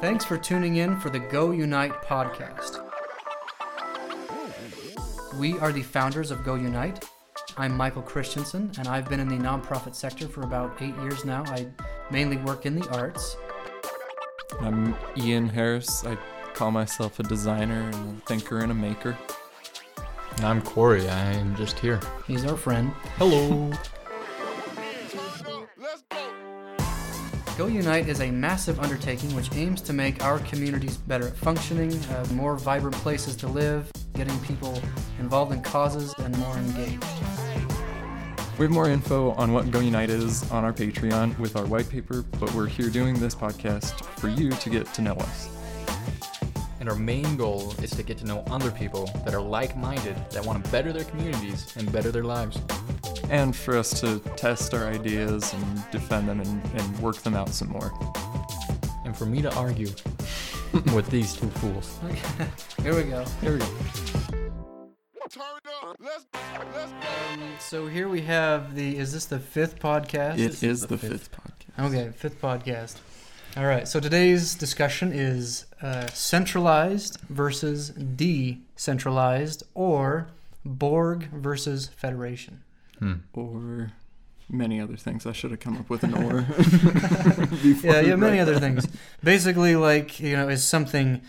Thanks for tuning in for the Go Unite podcast. We are the founders of Go Unite. I'm Michael Christensen, and I've been in the nonprofit sector for about eight years now. I mainly work in the arts. I'm Ian Harris. I call myself a designer and a thinker and a maker. I'm Corey. I am just here. He's our friend. Hello. Go Unite is a massive undertaking which aims to make our communities better at functioning, uh, more vibrant places to live, getting people involved in causes, and more engaged. We have more info on what Go Unite is on our Patreon with our white paper, but we're here doing this podcast for you to get to know us. And our main goal is to get to know other people that are like minded, that want to better their communities and better their lives. And for us to test our ideas and defend them and, and work them out some more. And for me to argue with these two fools. Here we go. Here we go. So here we have the. Is this the fifth podcast? It is the fifth podcast. Okay, fifth podcast. All right. So today's discussion is uh, centralized versus decentralized, or Borg versus Federation. Hmm. Or many other things. I should have come up with an or. Yeah, yeah, many other things. Basically, like you know, is something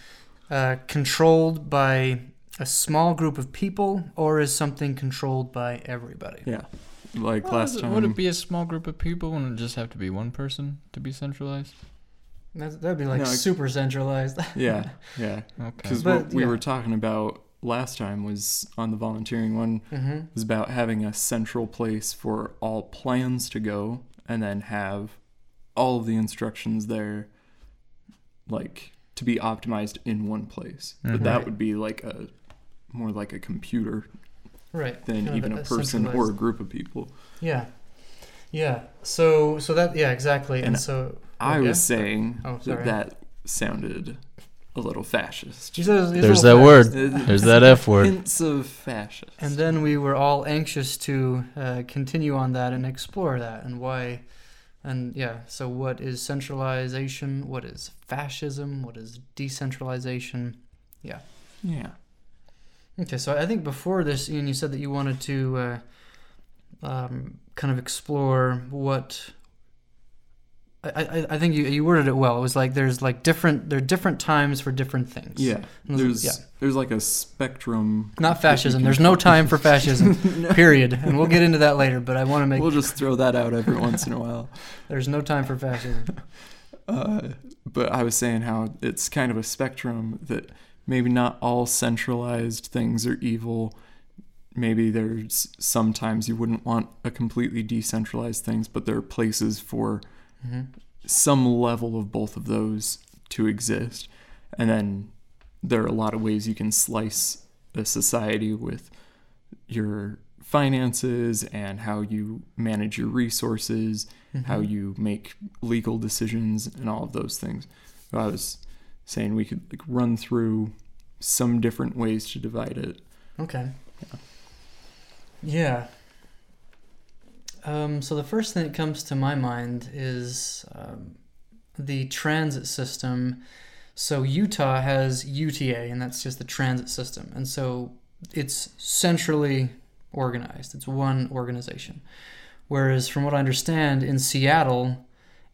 uh, controlled by a small group of people, or is something controlled by everybody? Yeah. Like Well, last it- time. Would it be a small group of people? Wouldn't it just have to be one person to be centralized? That's, that'd be like No, super centralized. Yeah, yeah. Okay. Because But, what we yeah. were talking about last time was on the volunteering one hmm was about having a central place for all plans to go and then have all of the instructions there like to be optimized in one place. But Mhm. that Right. would be like a more like a computer Right. than kind even a person or a group of people. Yeah. Yeah. So so that yeah exactly and, And so I Okay. was saying Oh, that that sounded a little fascist. She says- he's There's that fast. word. There's that F word. Hints of fascist. And then we were all anxious to uh, continue on that and explore that and why. And yeah, so what is centralization? What is fascism? What is decentralization? Yeah. Yeah. Okay, so I think before this, Ian, you said that you wanted to uh, um, kind of explore what. I, I, think you, you worded it well. It was like there's like different there are different times for different things. Yeah. There's yeah. there's like a spectrum Not fascism. There's no time for fascism. No. Period. And we'll get into that later. But I want to make We'll just throw that out every once in a while. there's no time for fascism. Uh, but I was saying how it's kind of a spectrum that maybe not all centralized things are evil. Maybe there's sometimes you wouldn't want a completely decentralized things, but there are places for hmm some level of both of those to exist. And then there are a lot of ways you can slice a society with your finances and how you manage your resources, how you make legal decisions, and all of those things. So I was saying we could like run through some different ways to divide it. Okay. Yeah. yeah. Um, so the first thing that comes to my mind is um, the transit system. So Utah has UTA, and that's just the transit system, and so it's centrally organized. It's one organization. Whereas, from what I understand, in Seattle,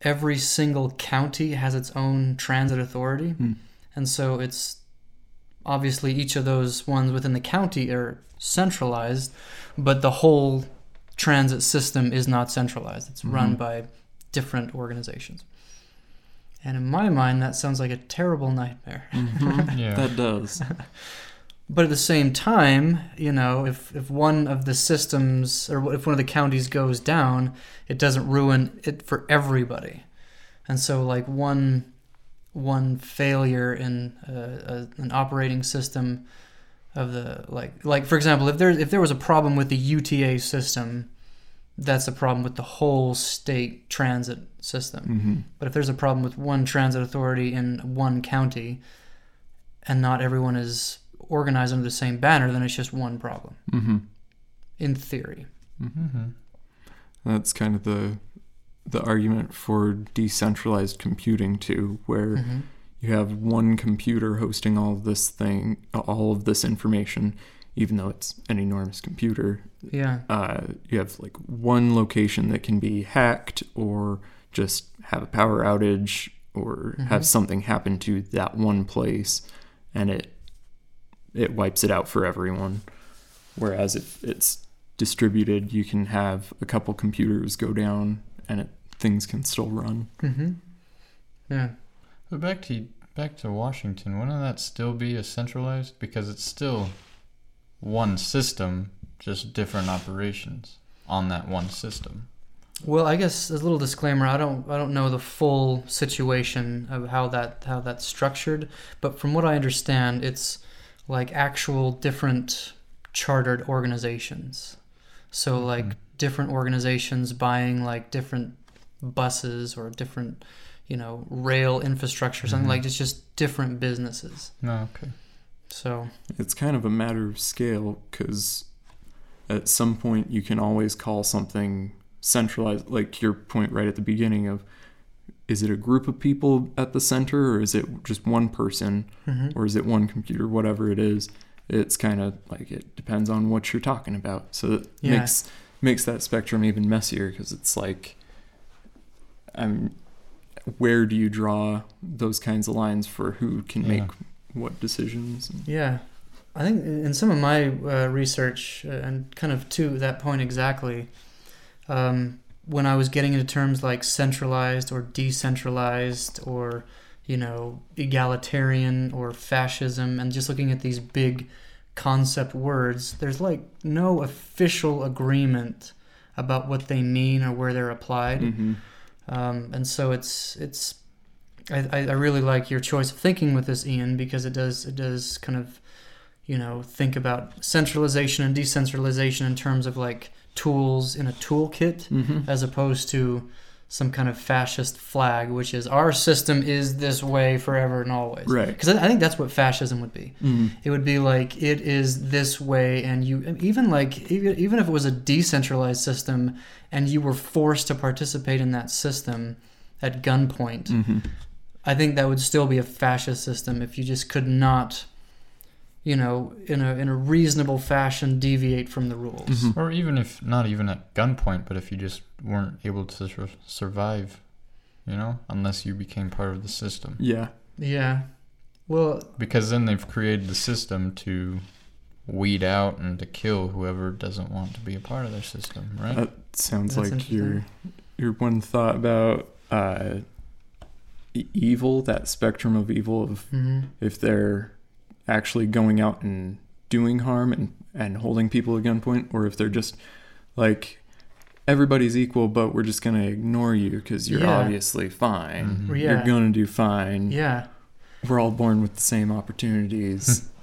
every single county has its own transit authority, Hmm. and so it's obviously each of those ones within the county are centralized, but the whole transit system is not centralized. It's run Mhm. by different organizations. And in my mind, that sounds like a terrible nightmare. Yeah. That does. But at the same time, you know, if, if one of the systems or if one of the counties goes down, it doesn't ruin it for everybody. And so, like one one failure in uh, a, an operating system of the like like for example, if there if there was a problem with the UTA system, that's a problem with the whole state transit system. hmm But if there's a problem with one transit authority in one county and not everyone is organized under the same banner, then it's just one problem hmm in theory. Mm-hmm. That's kind of the the argument for decentralized computing too, where hmm you have one computer hosting all of this thing, all of this information, even though it's an enormous computer. Yeah. Uh, you have like one location that can be hacked or just have a power outage or have Mhm. something happen to that one place, and it it wipes it out for everyone. Whereas if it's distributed, you can have a couple computers go down and it, things can still run. Mm-hmm. Yeah. But back to back to Washington, wouldn't that still be a centralized? Because it's still one system, just different operations on that one system. Well, I guess as a little disclaimer, I don't I don't know the full situation of how that how that's structured, but from what I understand, it's like actual different chartered organizations. So like Mhm. different organizations buying like different buses or different, you know, rail infrastructure, something Mhm. like it's just different businesses. No, okay. So It's kind of a matter of scale because at some point you can always call something centralized, like your point right at the beginning of is it a group of people at the center or is it just one person mhm. or is it one computer, whatever it is. It's kind of like it depends on what you're talking about. So it Yeah. makes makes that spectrum even messier because it's like, um, where do you draw those kinds of lines for who can Yeah. make what decisions? Yeah, I think in some of my uh, research, uh, and kind of to that point exactly, um, when I was getting into terms like centralized or decentralized or you know egalitarian or fascism, and just looking at these big concept words, there's like no official agreement about what they mean or where they're applied Mm-hmm. Um, and so it's it's I, I really like your choice of thinking with this Ian because it does it does kind of you know think about centralization and decentralization in terms of like tools in a toolkit Mm-hmm. as opposed to some kind of fascist flag which is our system is this way forever and always Right. because I, think that's what fascism would be Mm-hmm. it would be like it is this way and you even like even, even if it was a decentralized system and you were forced to participate in that system at gunpoint Mm-hmm. i think that would still be a fascist system if you just could not you know in a in a reasonable fashion deviate from the rules Mhm. Or even if not even at gunpoint, but if you just weren't able to sur- survive, you know, unless you became part of the system. Yeah. yeah well Because then they've created the system to weed out and to kill whoever doesn't want to be a part of their system, right? That sounds That's like your your one thought about uh, evil, that spectrum of evil of mhm. if they're actually going out and doing harm and, and holding people at gunpoint, or if they're just like everybody's equal, but we're just gonna ignore you because you're Yeah. obviously fine. Mhm. Yeah. You're gonna do fine. yeah We're all born with the same opportunities.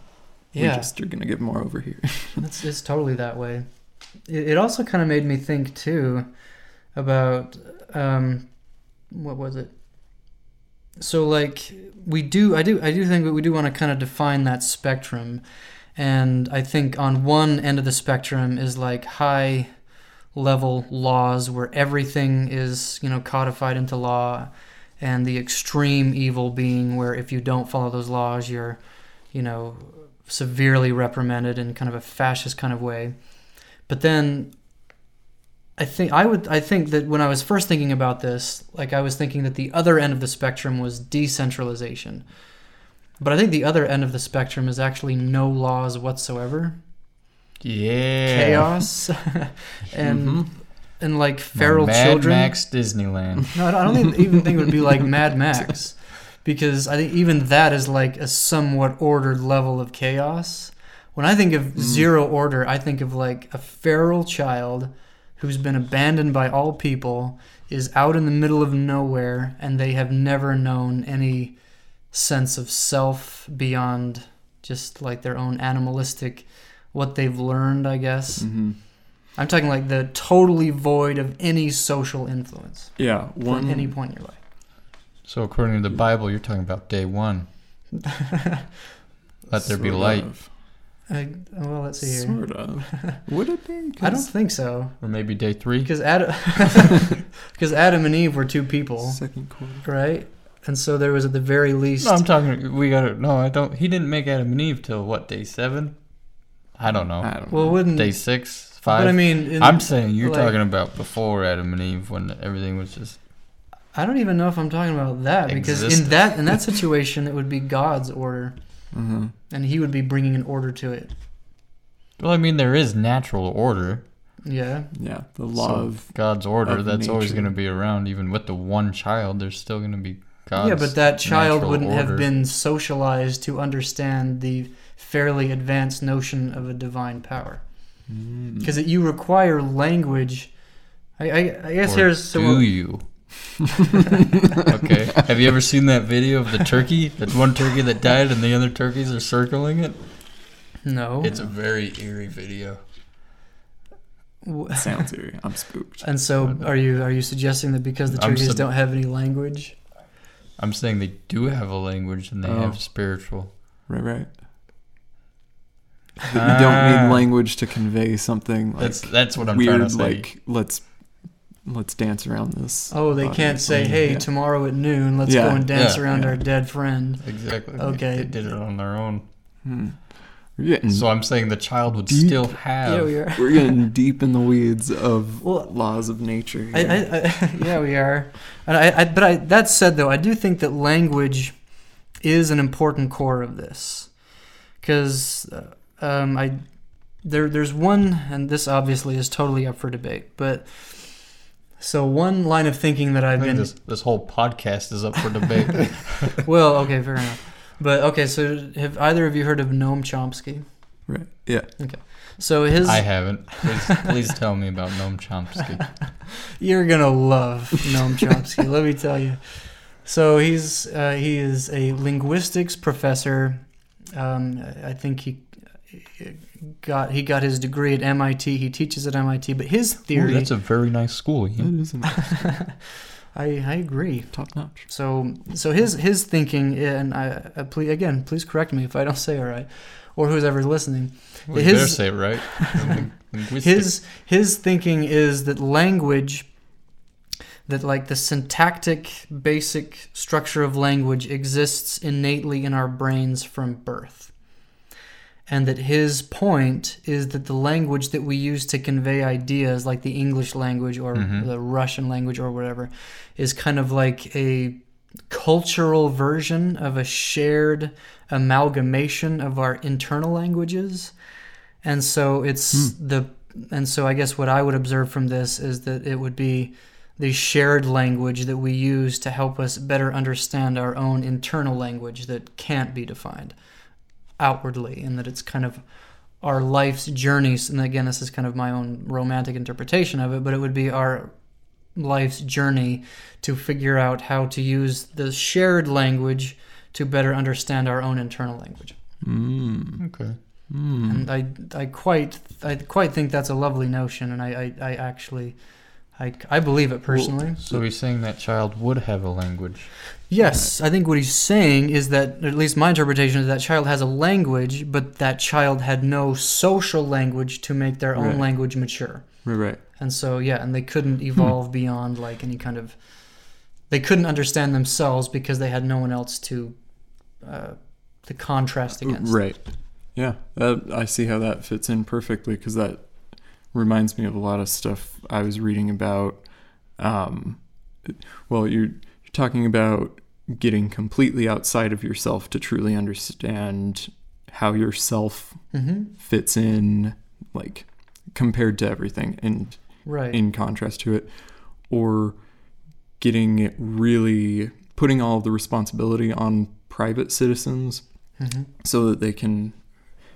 We yeah just are gonna get more over here. It's, it's totally that way. It, it also kind of made me think too about um, what was it? So like we do, I do, I do think that we do want to kind of define that spectrum, and I think on one end of the spectrum is like high level laws where everything is you know codified into law, and the extreme evil being where if you don't follow those laws, you're you know severely reprimanded in kind of a fascist kind of way. But then I think I would I think that when I was first thinking about this, like I was thinking that the other end of the spectrum was decentralization. But I think the other end of the spectrum is actually no laws whatsoever. yeah. Chaos and Mhm. and like feral Mad children. Mad Max Disneyland. No, I don't think, even think it would be like Mad Max, because I think even that is like a somewhat ordered level of chaos. When I think of Mm. zero order, I think of like a feral child who's been abandoned by all people, is out in the middle of nowhere, and they have never known any sense of self beyond just like their own animalistic, what they've learned, I guess. Mhm. I'm talking like the totally void of any social influence Yeah. One. from any point in your life. So according to the Bible, you're talking about day one. Let there be sort light. of. I, well, let's see here. Sort of. Would it be? I don't think so, Or maybe day three. because Adam, because Adam and Eve were two people, Second quarter. right? And so there was at the very least. No, I'm talking. We got to No, I don't. He didn't make Adam and Eve till what day seven? I don't know. I don't well, know. wouldn't Day six, five. But five. I mean, in, I'm saying you're like- talking about before Adam and Eve when everything was just. I don't even know if I'm talking about that because in Existed. that in that situation it would be God's order, Mhm. and He would be bringing an order to it. Well, I mean, there is natural order. Yeah, Yeah, the law So of God's order of that's always going to be around, even with the one child. There's still going to be God's. yeah, but that child wouldn't have been socialized to understand the fairly advanced notion of a divine power Mm. because you require language. I, I, I guess Or here's so do you? okay. Have you ever seen that video of the turkey? That one turkey that died and the other turkeys are circling it. no. It's a very eerie video. Sounds eerie. I'm spooked. And so, are you are you suggesting that because the turkeys sub- don't have any language? I'm saying they do have a language and they Oh. have spiritual. Right, right. That you don't Ah. need language to convey something like That's that's what I'm trying to weird. say. Like let's let's dance around this. Oh, they body can't say, "Hey, Yeah. tomorrow at noon, let's Yeah, go and dance yeah, around yeah. our dead friend." exactly. Okay. They did it on their own. Hmm. So I'm saying the child would Deep. still have. Yeah, we are. we're getting deep in the weeds of Well, laws of nature. I, here. I, I, yeah, we are. And I, I, but I, that said, though, I do think that language is an important core of this, because um, I there there's one, and this obviously is totally up for debate, but so one line of thinking that I I've think been this this whole podcast is up for debate. well, okay, fair enough. But okay, so have either of you heard of Noam Chomsky? right. Yeah. Okay. So his I haven't. Please, please tell me about Noam Chomsky. You're gonna love Noam Chomsky. let me tell you. So he's uh, he is a linguistics professor. Um, I think he got he got his degree at MIT. He teaches at MIT, but his Ooh, theory. that's a very nice school. Ian. That is a I I agree. top notch. So so his his thinking, and I, I please again, please correct me if I don't say it right, or who's ever listening. We His- better say it right. His his thinking is that language that like the syntactic basic structure of language exists innately in our brains from birth and that his point is that the language that we use to convey ideas like the english language or Mhm. the russian language or whatever is kind of like a cultural version of a shared amalgamation of our internal languages. And so it's the and so i guess what i would observe from this is that it would be the shared language that we use to help us better understand our own internal language that can't be defined outwardly and that it's kind of our life's journeys and again this is kind of my own romantic interpretation of it but it would be our life's journey to figure out how to use the shared language to better understand our own internal language Mm. Okay. Mm. and I, I quite I quite think that's a lovely notion and I, I, I actually I, I believe it personally So he's saying that child would have a language. Yes I think what he's saying is that at least my interpretation is that child has a language but that child had no social language to make their own Right. language mature Right, right. and so yeah and they couldn't evolve beyond like any kind of they couldn't understand themselves because they had no one else to uh, to contrast against Right. Yeah, that, I see how that fits in perfectly because that reminds me of a lot of stuff I was reading about. Um, well, you're talking about getting completely outside of yourself to truly understand how yourself hmm fits in, like compared to everything, and right. in contrast to it, or getting it really putting all of the responsibility on private citizens hmm so that they can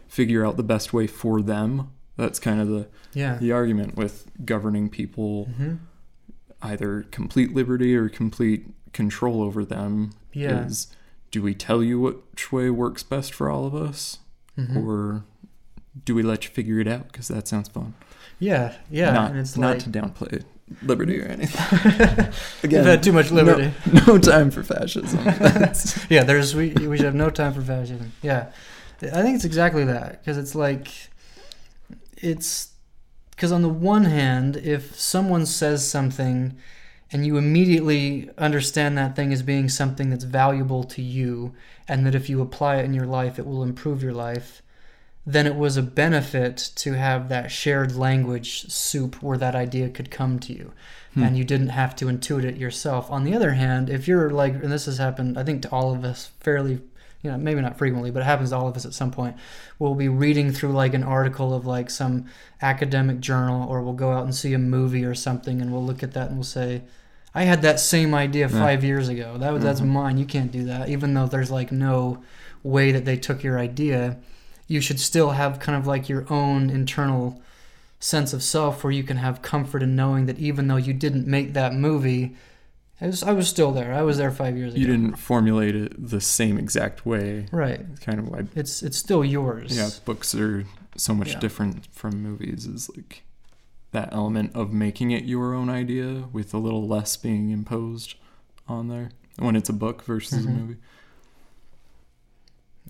figure out the best way for them. That's kind of the, yeah. the argument with governing people, hmm either complete liberty or complete control over them. yeah Is do we tell you which way works best for all of us, Mhm. or do we let you figure it out? Because that sounds fun. Yeah, yeah, not, and it's not like to downplay liberty or anything. we've had too much liberty. no time for fascism. Yeah, there's we we should have no time for fascism. Yeah, I think it's exactly that because it's like it's because on the one hand, if someone says something and you immediately understand that thing as being something that's valuable to you and that if you apply it in your life it will improve your life then it was a benefit to have that shared language soup where that idea could come to you. Hmm. and you didn't have to intuit it yourself. On the other hand if you're like and this has happened i think to all of us fairly you know maybe not frequently but it happens to all of us at some point. We'll be reading through like an article of like some academic journal or we'll go out and see a movie or something and we'll look at that and we'll say I had that same idea Yeah. five years ago. That was that's Mhm. mine. You can't do that. Even though there's like no way that they took your idea, you should still have kind of like your own internal sense of self where you can have comfort in knowing that even though you didn't make that movie, I was, I was still there. I was there five years ago. You didn't formulate it the same exact way. Right. It's kind of why It's it's still yours. yeah, books are so much Yeah. different from movies is like that element of making it your own idea with a little less being imposed on there when it's a book versus Mhm. a movie.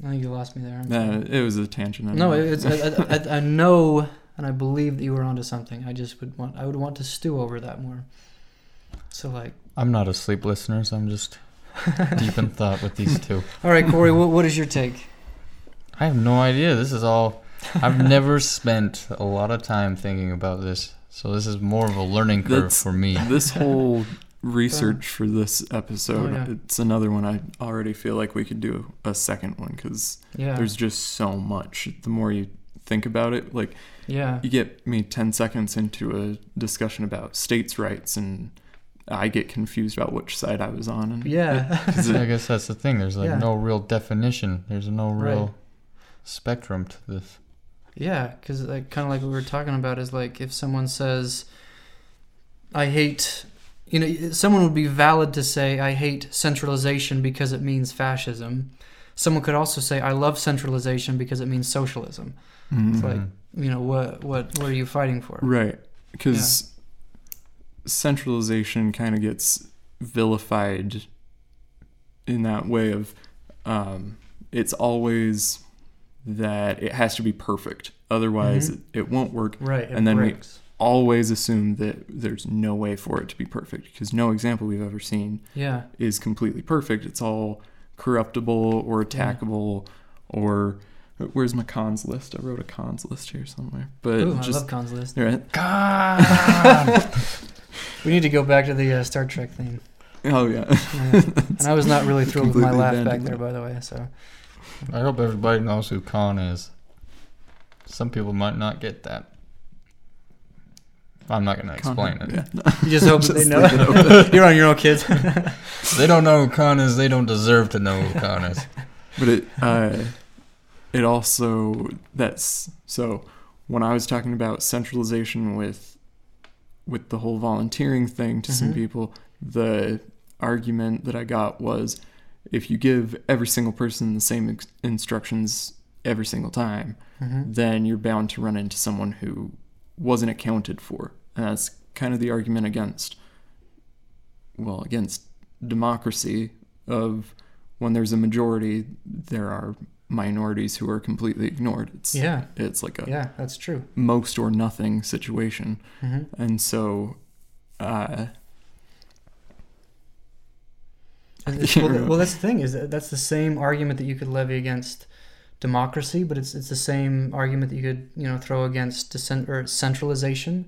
I think you lost me there. I'm sorry. Uh, it was a tangent. I No, it's I, I, I know and I believe that you were onto something. I just would want I would want to stew over that more. So like, I'm not asleep, listeners. I'm just deep in thought with these two. all right, Corey, what what is your take? I have no idea. This is all. I've never spent a lot of time thinking about this, so this is more of a learning curve That's- for me. this whole research for this episode, Oh, yeah. it's another one I already feel like we could do a second one because Yeah, there's just so much. The more you think about it, like yeah, you get me 10 seconds into a discussion about states' rights and I get confused about which side I was on. And yeah, 'cause it- I guess that's the thing. There's like Yeah. no real definition. There's no real Right. spectrum to this. Yeah. Because like kind of like what we were talking about is like if someone says, "I hate," you know, someone would be valid to say, "I hate centralization because it means fascism." Someone could also say, "I love centralization because it means socialism." Mhm. It's like-. You know, what what what are you fighting for? Right. Because centralization kind of gets vilified in that way of um, it's always that it has to be perfect. Otherwise, Mhm. it, it won't work. Right. And then we- Always assume that there's no way for it to be perfect because no example we've ever seen yeah. is completely perfect. It's all corruptible or attackable or where's my cons list? I wrote a cons list here somewhere. But Ooh, I just love cons list. right. God. We need to go back to the uh, Star Trek theme. Oh yeah. Yeah. and I was not really thrilled with my laugh back there, by the way. So I hope everybody knows who Khan is. Some people might not get that. I'm not gonna explain it. Yeah. no. you just hope that they know. it. You're on your own, kids. They don't know who Khan is. They don't deserve to know who Khan is. But it uh, it also that's so when I was talking about centralization with with the whole volunteering thing to some Mhm. people, the argument that I got was if you give every single person the same ex- instructions every single time, Mhm. then you're bound to run into someone who wasn't accounted for. And that's kind of the argument against, well, against democracy of when there's a majority, there are minorities who are completely ignored. It's Yeah, it's like a yeah, that's true. most or nothing situation. hmm And so uh And it's- Yeah, well, well, that's the thing is that that's the same argument that you could levy against democracy, but it's it's the same argument that you could you know throw against decent or centralization.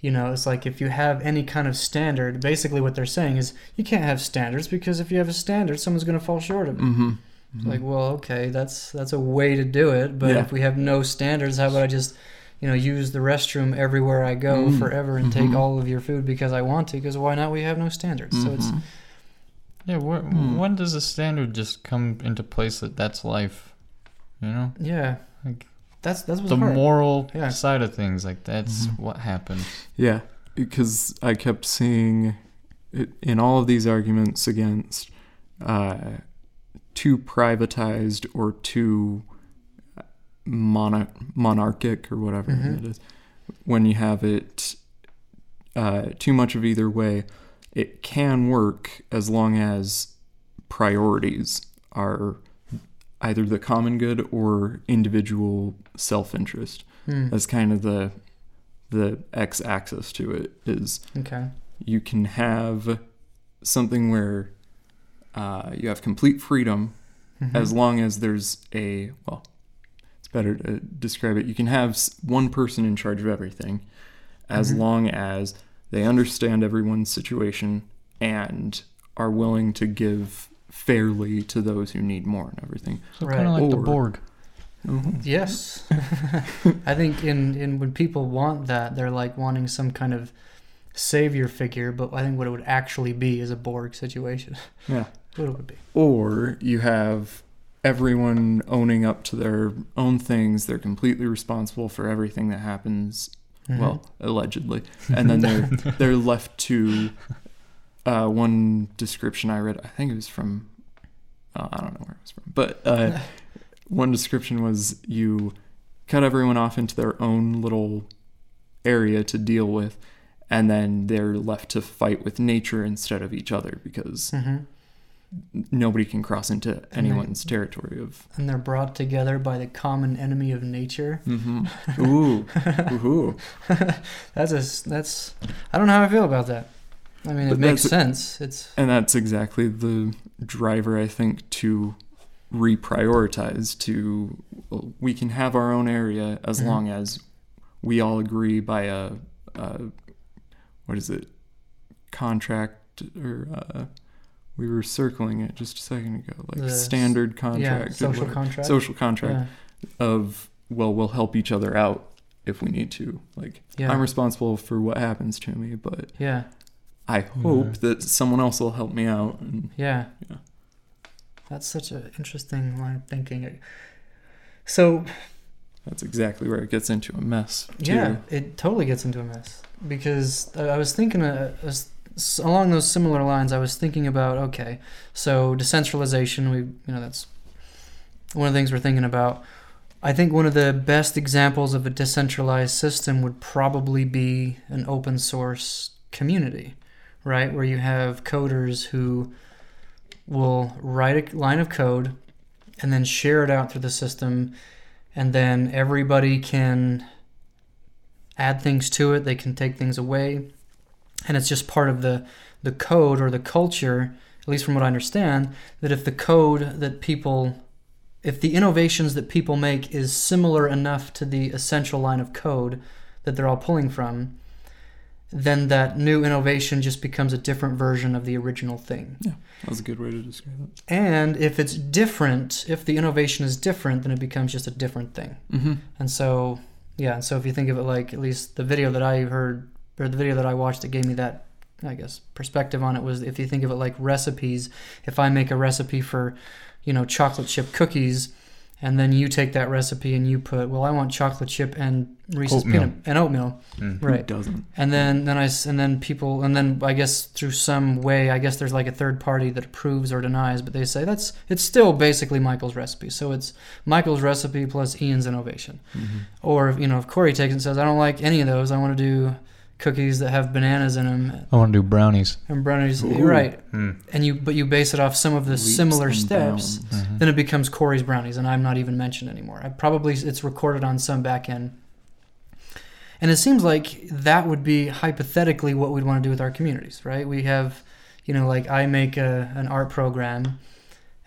You know, it's like if you have any kind of standard, basically what they're saying is you can't have standards because if you have a standard, someone's going to fall short of it. mhm. Like, well, okay, that's that's a way to do it, but Yeah. if we have no standards, how about I just, you know, use the restroom everywhere I go Mm. forever and take Mhm. all of your food because I want to? Because why not? We have no standards, so it's Mhm. Yeah, where, Hmm. when does a standard just come into place that that's life? You know, yeah, Like, that's that's what's the hard. moral Yeah. side of things, like that's Mhm. what happens. Yeah, because I kept seeing it in all of these arguments against uh, too privatized or too mono- monarchic or whatever Mhm. it is. When you have it uh, too much of either way, it can work as long as priorities are either the common good or individual self-interest. Hmm. That's kind of the the x-axis to it is Okay. you can have something where uh, you have complete freedom Mhm. as long as there's a well it's better to describe it you can have one person in charge of everything as Mhm. long as they understand everyone's situation and are willing to give fairly to those who need more and everything So Right. kind of like the Or- Borg. Mm-hmm. Yes. I think in, in when people want that, they're like wanting some kind of savior figure, but I think what it would actually be is a Borg situation. Yeah. What it would be. or you have everyone owning up to their own things they're completely responsible for everything that happens Mhm. well allegedly and then they're they're left to uh, one description i read i think it was from uh, i don't know where it was from but uh, one description was you cut everyone off into their own little area to deal with and then they're left to fight with nature instead of each other because Mhm. Nobody can cross into they- anyone's territory of and they're brought together by the common enemy of nature. mm-hmm. ooh ooh That's a that's I don't know how I feel about that. I mean, it makes sense. It's And that's exactly the driver, I think, to reprioritize. To well, we can have our own area as Mhm. long as we all agree by a, a what is it, contract or uh, we were circling it just a second ago, like The standard contract, or social whatever. contract. social contract Yeah. of well, we'll help each other out if we need to. Like Yeah. I'm responsible for what happens to me, but yeah. I hope that someone else will help me out. And Yeah. Yeah. That's such an interesting line of thinking. So that's exactly where it gets into a mess. Too. Yeah, it totally gets into a mess because I I was thinking uh, as- s- along those similar lines. I was thinking about okay, so decentralization. We you know that's one of the things we're thinking about. I think one of the best examples of a decentralized system would probably be an open source community, right? Where you have coders who will write a line of code and then share it out through the system and then everybody can add things to it they can take things away and it's just part of the the code or the culture at least from what i understand that if the code that people if the innovations that people make is similar enough to the essential line of code that they're all pulling from then that new innovation just becomes a different version of the original thing Yeah. That was a good way to describe it. and if it's different if the innovation is different then it becomes just a different thing Mm-hmm. and so, yeah, and so if you think of it like at least the video that I heard or the video that I watched that gave me that, I guess, perspective on it was if you think of it like recipes, if I make a recipe for, you know, chocolate chip cookies, and then you take that recipe and you put, well, I want chocolate chip and Reese's Oatmeal. peanut and oatmeal, Mm. Who right? doesn't? And then then I s- and then people and then I guess through some way I guess there's like a third party that approves or denies, but they say that's it's still basically Michael's recipe. So it's Michael's recipe plus Ian's innovation. Mm-hmm. Or you know, if Corey takes it and says, "I don't like any of those. I want to do cookies that have bananas in them I want to do brownies. and brownies." Ooh. Right, Mm. and you but you base it off some of the Leaps similar steps. bounds. Mhm. Then it becomes Corey's brownies, and I'm not even mentioned anymore. I probably it's recorded on some back end. And it seems like that would be hypothetically what we'd want to do with our communities, right? We have, you know, like I make a, an art program,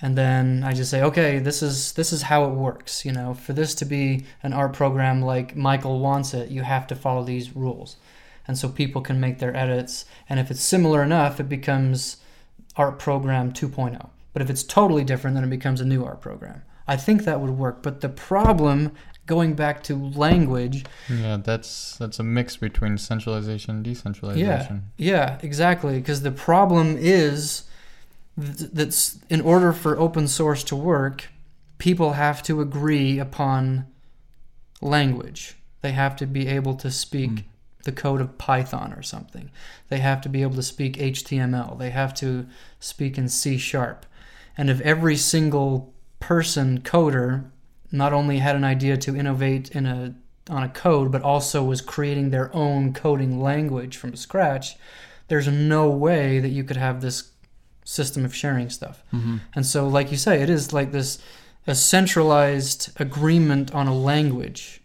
and then I just say, okay, this is this is how it works. You know, for this to be an art program like Michael wants it, you have to follow these rules, and so people can make their edits. And if it's similar enough, it becomes art program 2.0. But if it's totally different, then it becomes a new art program. I think that would work. But the problem, going back to language, Yeah, that's that's a mix between centralization and decentralization. Yeah, yeah, exactly. Because the problem is th- that's in order for open source to work, people have to agree upon language. They have to be able to speak Mm. The code of Python or something. They have to be able to speak HTML. They have to speak in C sharp. And if every single person coder not only had an idea to innovate in a on a code but also was creating their own coding language from scratch, there's no way that you could have this system of sharing stuff. Mm-hmm. And so like you say, it is like this a centralized agreement on a language.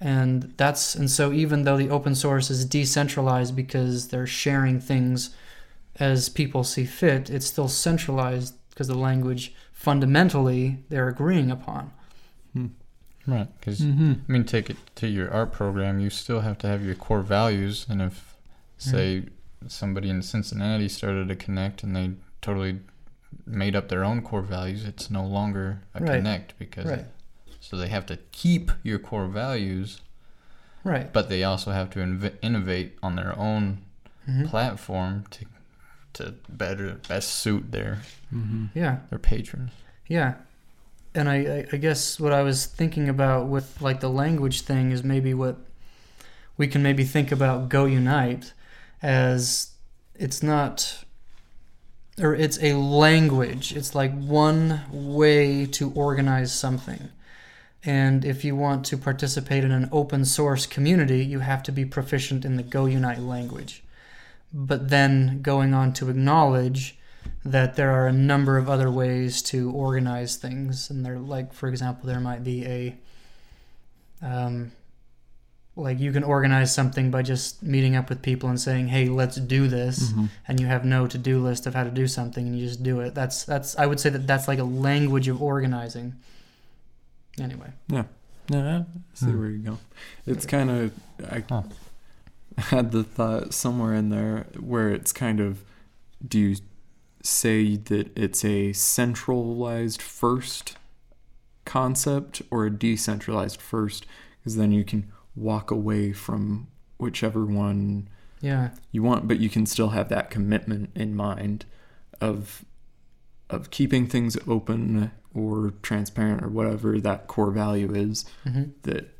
And that's and so even though the open source is decentralized because they're sharing things as people see fit, it's still centralized because the language fundamentally they're agreeing upon. Right. Because Mm-hmm. I mean, take it to your art program. You still have to have your core values, and if, say, somebody in Cincinnati started to connect and they totally made up their own core values, it's no longer a Right. connect because Right. So they have to keep your core values, Right. but they also have to inv- innovate on their own Mhm. platform to to better best suit their Mm-hmm. Yeah. their patrons. Yeah. And I, I, I guess what I was thinking about with like the language thing is maybe what we can maybe think about Go Unite as it's not or it's a language. It's like one way to organize something. And if you want to participate in an open source community, you have to be proficient in the Go Unite language. But then going on to acknowledge that there are a number of other ways to organize things and there like for example there might be a um, like you can organize something by just meeting up with people and saying hey let's do this Mm-hmm. and you have no to-do list of how to do something and you just do it that's that's i would say that that's like a language of organizing anyway Yeah. Yeah. I see Hmm. where you go. It's kind of I Huh. had the thought somewhere in there where it's kind of do you say that it's a centralized first concept or a decentralized first because then you can walk away from whichever one yeah you want but you can still have that commitment in mind of of keeping things open or transparent or whatever that core value is hmm that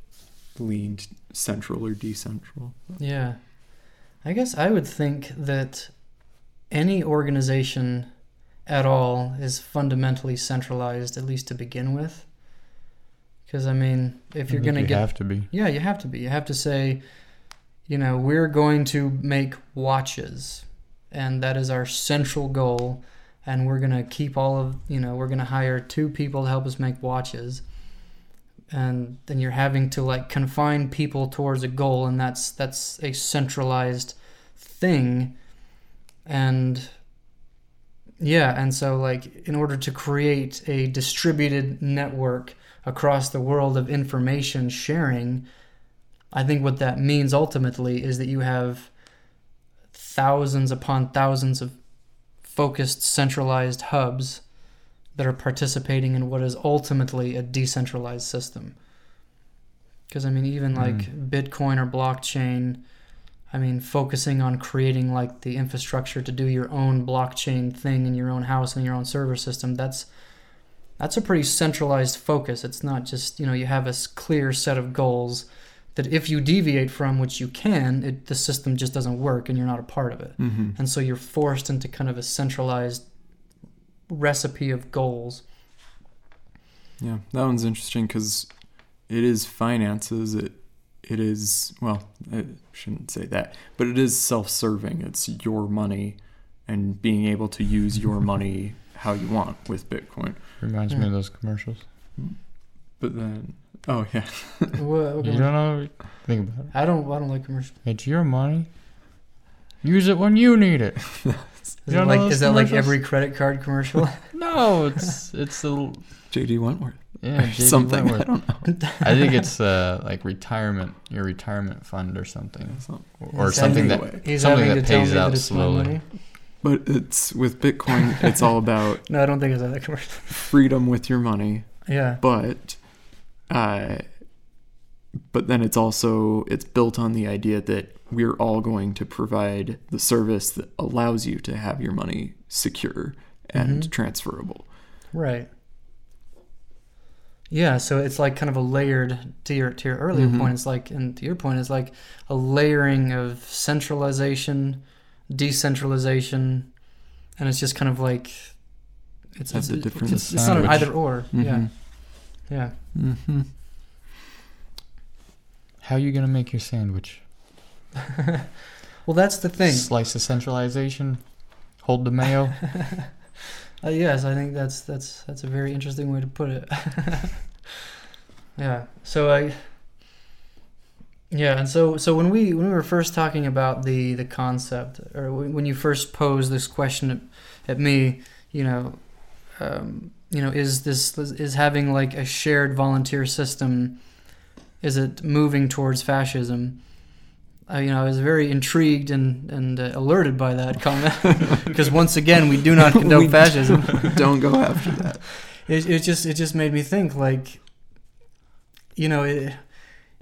leaned central or decentral. Yeah. I guess I would think that any organization at all is fundamentally centralized, at least to begin with. Because, I mean, if you're going to you get. have to be. Yeah, you have to be. You have to say, you know, we're going to make watches, and that is our central goal. And we're to keep all of, you know, we're to hire two people to help us make watches. And then you're having to like confine people towards a goal, and that's that's a centralized thing. And yeah, and so like in order to create a distributed network across the world of information sharing, I think what that means ultimately is that you have thousands upon thousands of focused centralized hubs that are participating in what is ultimately a decentralized system. Because I mean, even like hmm. Bitcoin or blockchain, I mean, focusing on creating like the infrastructure to do your own blockchain thing in your own house and your own server system, that's that's a pretty centralized focus. It's not just, you know, you have a clear set of goals that if you deviate from, which you can, it, the system just doesn't work and you're not a part of it. Mm-hmm. And so you're forced into kind of a centralized recipe of goals. Yeah, that one's interesting because it is finances. It it is well, I shouldn't say that, but it is self-serving. It's your money, and being able to use your money how you want with Bitcoin. Reminds me of those commercials. But then, oh yeah, Well, You don't know? Think about it. I don't. I don't like commercials. It's your money. Use it when you need it. Is, You it like, is that like every credit card commercial? No, it's it's a l- JD Wentworth yeah or JD something. I don't know. I think it's uh, like retirement, your retirement fund or something, not- or He's something that He's something that to pays me that out slowly. But it's with Bitcoin. It's all about No, I don't think it's that commercial. freedom with your money. Yeah. but uh but then it's also it's built on the idea that we're all going to provide the service that allows you to have your money secure and Mhm. transferable Right. Yeah, so it's like kind of a layered to your to your earlier Mhm. point. It's like, and to your point, it's like a layering of centralization, decentralization, and it's just kind of like it's it's, it's, different it's, it's not an either or. Yeah, yeah. Mm-hmm. How are you gonna make your sandwich? Well, that's the thing. Slice of centralization. Hold the mayo. Uh, yes, I think that's that's that's a very interesting way to put it. yeah. So I. Yeah, and so so when we when we were first talking about the the concept, or when when you first posed this question at, at me, you know, um, you know, is this is having like a shared volunteer system, is it moving towards fascism? Uh, you know, I was very intrigued and and uh, alerted by that comment because once again, we do not condone fascism. Don't go after that. It, it just it just made me think like, you know, it,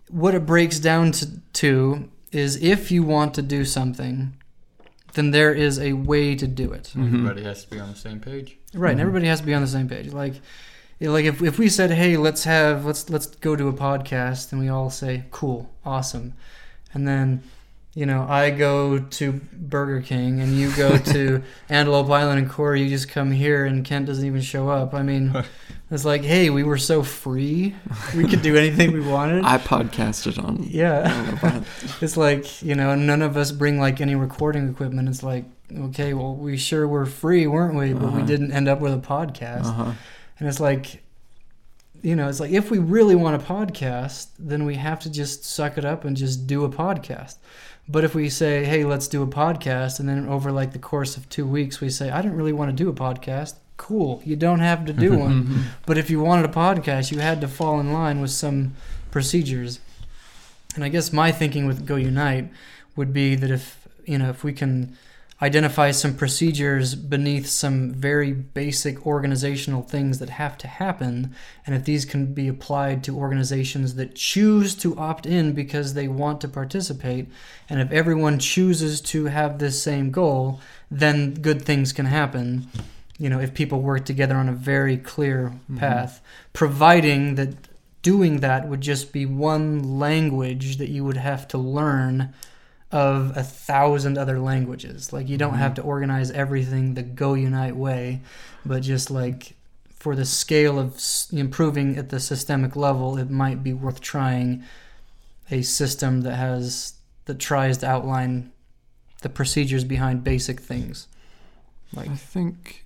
what it breaks down to, to is if you want to do something, then there is a way to do it. Mhm. Everybody has to be on the same page. Right, and Mhm. everybody has to be on the same page. Like, like if, if we said, "Hey, let's have let's let's go to a podcast," and we all say, "Cool, awesome," and then, you know, I go to Burger King and you go to Antelope Island and Corey, you just come here and Kent doesn't even show up. I mean, it's like, hey, we were so free, we could do anything we wanted. I podcasted on. Yeah, don't know about- it's like you know, none of us bring like any recording equipment. It's like, okay, well, we sure were free, weren't we? But we Uh-huh. didn't end up with a podcast. uh-huh. And it's like, you know, it's like if we really want a podcast, then we have to just suck it up and just do a podcast. But if we say, hey, let's do a podcast, and then over like the course of two weeks, we say, I don't really want to do a podcast, cool. You don't have to do one. But if you wanted a podcast, you had to fall in line with some procedures. And I guess my thinking with Go Unite would be that if you know if we can identify some procedures beneath some very basic organizational things that have to happen, and if these can be applied to organizations that choose to opt in because they want to participate, and if everyone chooses to have this same goal, then good things can happen. You know, if people work together on a very clear Mhm. path, providing that doing that would just be one language that you would have to learn of a thousand other languages. Like you don't have to organize everything the Go Unite way, but just like for the scale of improving at the systemic level, it might be worth trying a system that has that tries to outline the procedures behind basic things. Like I think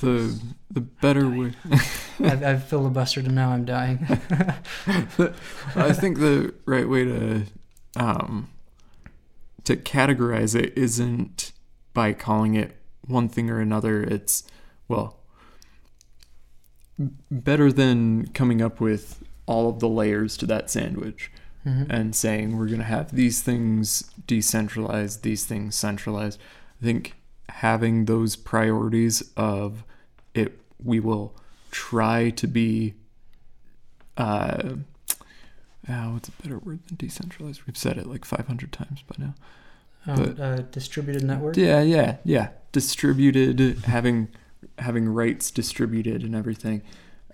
the the better way. I've, I've filibustered and now I'm dying. I think the right way to um, to categorize it isn't by calling it one thing or another. It's well better than coming up with all of the layers to that sandwich Mhm. and saying we're going to have these things decentralized, these things centralized. I think having those priorities of it, we will try to be. Uh, uh, what's a better word than decentralized? We've said it like 500 times by now. Um, But- uh, distributed network. Yeah, yeah, yeah. Distributed, having having rights distributed and everything,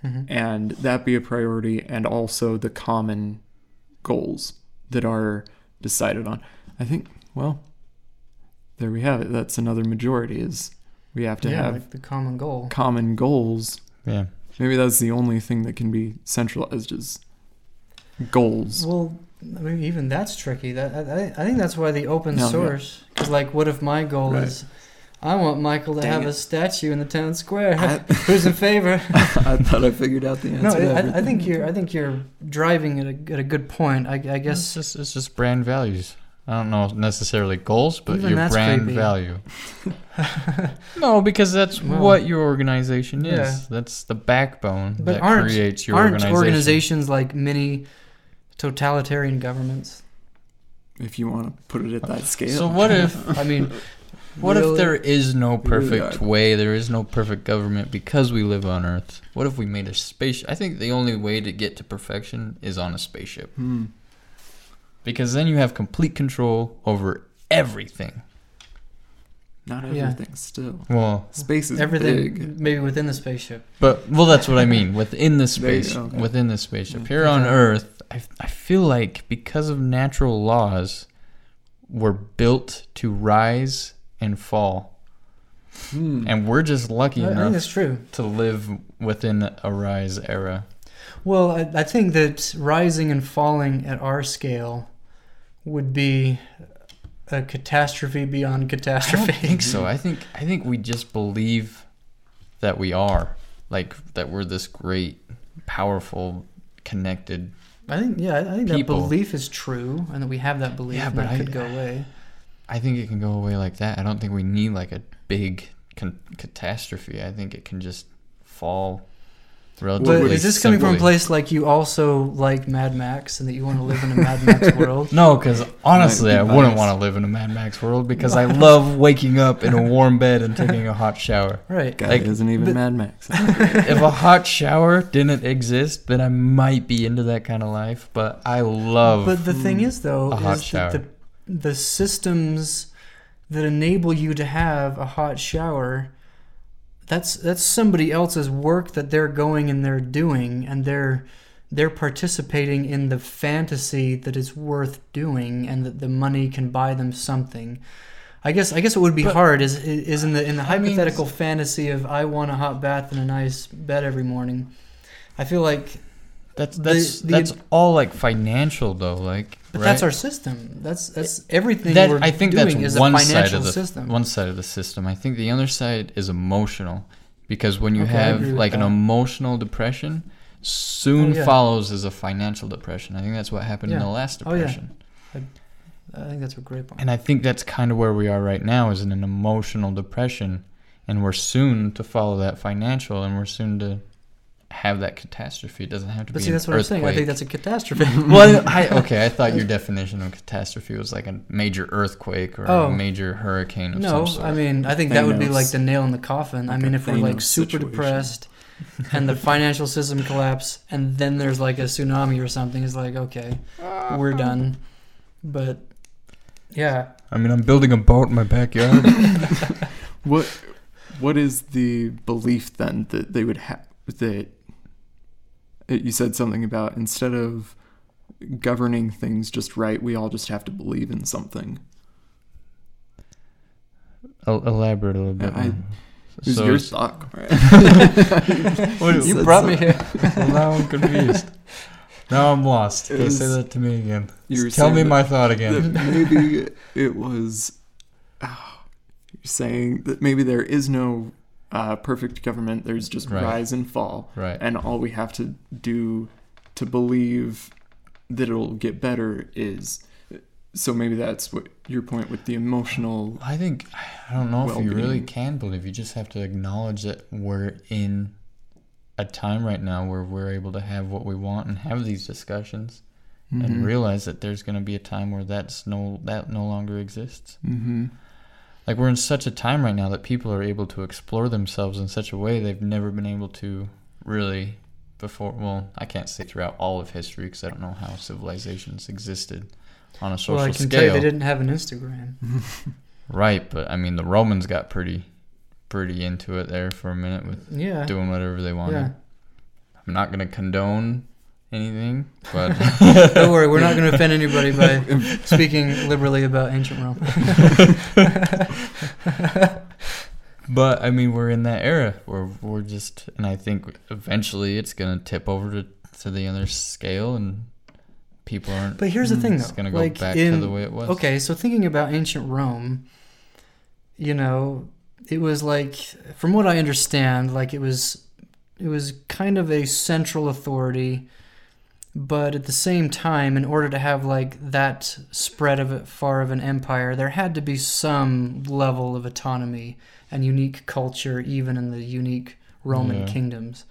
Mhm. and that be a priority, and also the common goals that are decided on. I think. Well, there we have it. That's another majority. Is we have to yeah, have like the common goal. common goals. Yeah. Maybe that's the only thing that can be centralized is goals. Well, I mean, even that's tricky. That I, I- I think that's why the open No, source. Because like, what if my goal Right. is, I want Michael to Dang have it. a statue in the town square. I- Who's in favor? I thought I figured out the answer. no, to I, I think you're. I think you're driving at a, at a good point. I, I It's guess. just it's just brand values. I don't know necessarily goals, but Even your that's brand creepy. value. no, because that's Well, what your organization is. yeah. That's the backbone But that aren't- creates your Aren't organization. organizations like mini totalitarian governments? if you want to put it at that scale. So what if I mean, what really? if there is no perfect are. way, there is no perfect government because we live on Earth? What if we made a space? I think the only way to get to perfection is on a spaceship. Hmm. Because then you have complete control over everything. Not Yeah. everything still. Well, Space is everything big. maybe within the spaceship. But well, that's what I mean within the space, okay. within the spaceship. Yeah. Here on Earth, I I feel like because of natural laws, we're built to rise and fall, Hmm. and we're just lucky I, I think enough that's true. to live within a rise era. Well, I, I think that rising and falling at our scale would be a catastrophe beyond catastrophe. I think so. I think I think we just believe that we are, like that we're this great, powerful, connected. I think yeah, I think that belief is true, and that we have that belief, Yeah, but I- could go away. I think it can go away like that. I don't think we need like a big con- catastrophe. I think it can just fall. Relatively But is this coming from a place like you also like Mad Max and that you want to live in a Mad Max world? No, because honestly, be I wouldn't want to live in a Mad Max world because I love waking up in a warm bed and taking a hot shower. Right. Guy Like, isn't even but- Mad Max. if a hot shower didn't exist, then I might be into that kind of life. But I love. But the thing hmm. is, though, A hot is that the the systems that enable you to have a hot shower, that's that's somebody else's work that they're going and they're doing, and they're they're participating in the fantasy that is worth doing, and that the money can buy them something. I guess I guess what would be But- hard is is in the in the I mean- hypothetical fantasy of I want a hot bath and a nice bed every morning. I feel like that's the- that's the- that's all like financial though. Like But right? that's our system. That's that's everything That- we're I think doing that's is one a side financial of the system. one side of the system. I think the other side is emotional, because when you Okay, have like an emotional depression, soon Oh, yeah. follows is a financial depression. I think that's what happened in the last depression. Oh, yeah. depression. I think that's a great point. And I think that's kind of where we are right now is in an emotional depression and we're soon to follow that financial and we're soon to have that catastrophe. It doesn't have to But be see, an that's what I'm saying. I think that's a catastrophe. well, I, okay, I thought your definition of catastrophe was like a major earthquake or Oh. a major hurricane of no, some sort. I mean I think that would be like the nail in the coffin. I mean, a if we're like super situation. depressed and the financial system collapse, and then there's like a tsunami or something, it's like okay, we're ah. done. But yeah, I mean, I'm building a boat in my backyard. What what is the belief then that they would have that you said something about instead of governing things just right, we all just have to believe in something. El- elaborate a little bit. I- more. It was So your it's- thought, right? What- You you said brought so. me here. well, now I'm confused. Now I'm lost. It Okay, say that to me again. Tell me my thought again. maybe it was ah, you're saying that maybe there is no uh, perfect government. There's just Right. rise and fall, Right. and all we have to do to believe that it'll get better is. So maybe that's what your point with the emotional. I think I don't know if you really can believe. You just have to acknowledge that we're in a time right now where we're able to have what we want and have these discussions Mm-hmm. and realize that there's going to be a time where that's no that no longer exists. hmm Like we're in such a time right now that people are able to explore themselves in such a way they've never been able to really before. Well, I can't say throughout all of history because I don't know how civilizations existed on a social scale. well, I can scale. tell you they didn't have an Instagram. Right, but I mean the Romans got pretty pretty into it there for a minute with Yeah, doing whatever they wanted. yeah. I'm not going to condone anything, but Don't worry, we're not going to offend anybody by speaking liberally about ancient Rome. but I mean we're in that era where we're just and I think eventually it's going to tip over to to the other scale and people aren't But here's the thing, it's though. going to go like back in, to the way it was. Okay, so thinking about ancient Rome, you know, it was like from what I understand, like it was it was kind of a central authority, but at the same time, in order to have like that spread of it far of an empire, there had to be some level of autonomy and unique culture, even in the unique Roman Yeah. kingdoms.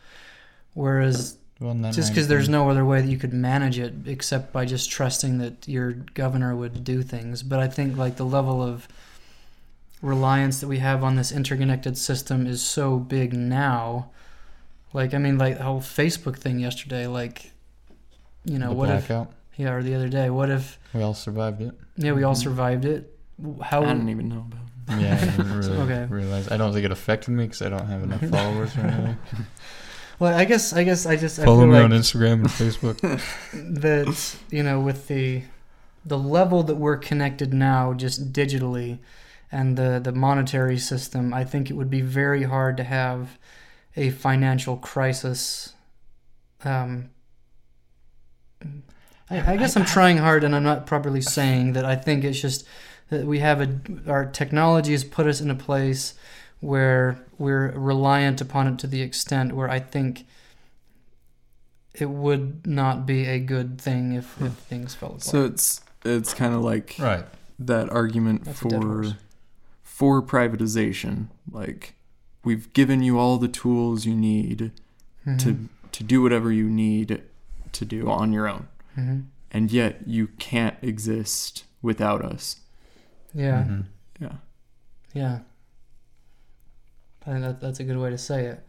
Whereas Well, just because there's no other way that you could manage it except by just trusting that your governor would do things. But I think like the level of reliance that we have on this interconnected system is so big now. Like I mean, like the whole Facebook thing yesterday. Like, you know, the what blackout. if? Yeah, or the other day. What if? we all survived it. Yeah, we all survived it. How? I didn't even know about. It. Yeah, I didn't really Okay. realize. I don't think it affected me because I don't have enough followers or anything. Well, I guess I guess I just I Follow feel me like on Instagram and Facebook. that you know with the the level that we're connected now just digitally and the the monetary system i think it would be very hard to have a financial crisis um I, I guess I'm trying hard, and I'm not properly saying that. I think it's just that we have a our technology has put us in a place where we're reliant upon it to the extent where I think it would not be a good thing if, if things fell apart. So it's it's kind of like Right. that argument That's for for privatization. Like we've given you all the tools you need Mhm. to to do whatever you need to do on your own, Mhm. and yet you can't exist without us. Yeah. Mhm. Yeah. Yeah. I think that, that's a good way to say it.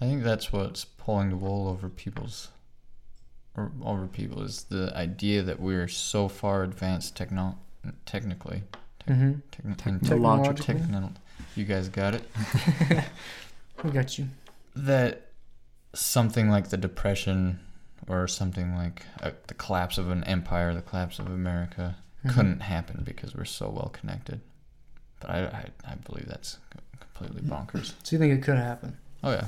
I think that's what's pulling the wool over people's or over people is the idea that we're so far advanced techno technically. Mm-hmm. Techn- Technologically. techno- you guys got it. We got you. That something like the depression or something like uh, the collapse of an empire, the collapse of America Mhm. couldn't happen because we're so well connected. But I, I, I believe that's completely bonkers. So you think it could happen? Oh yeah.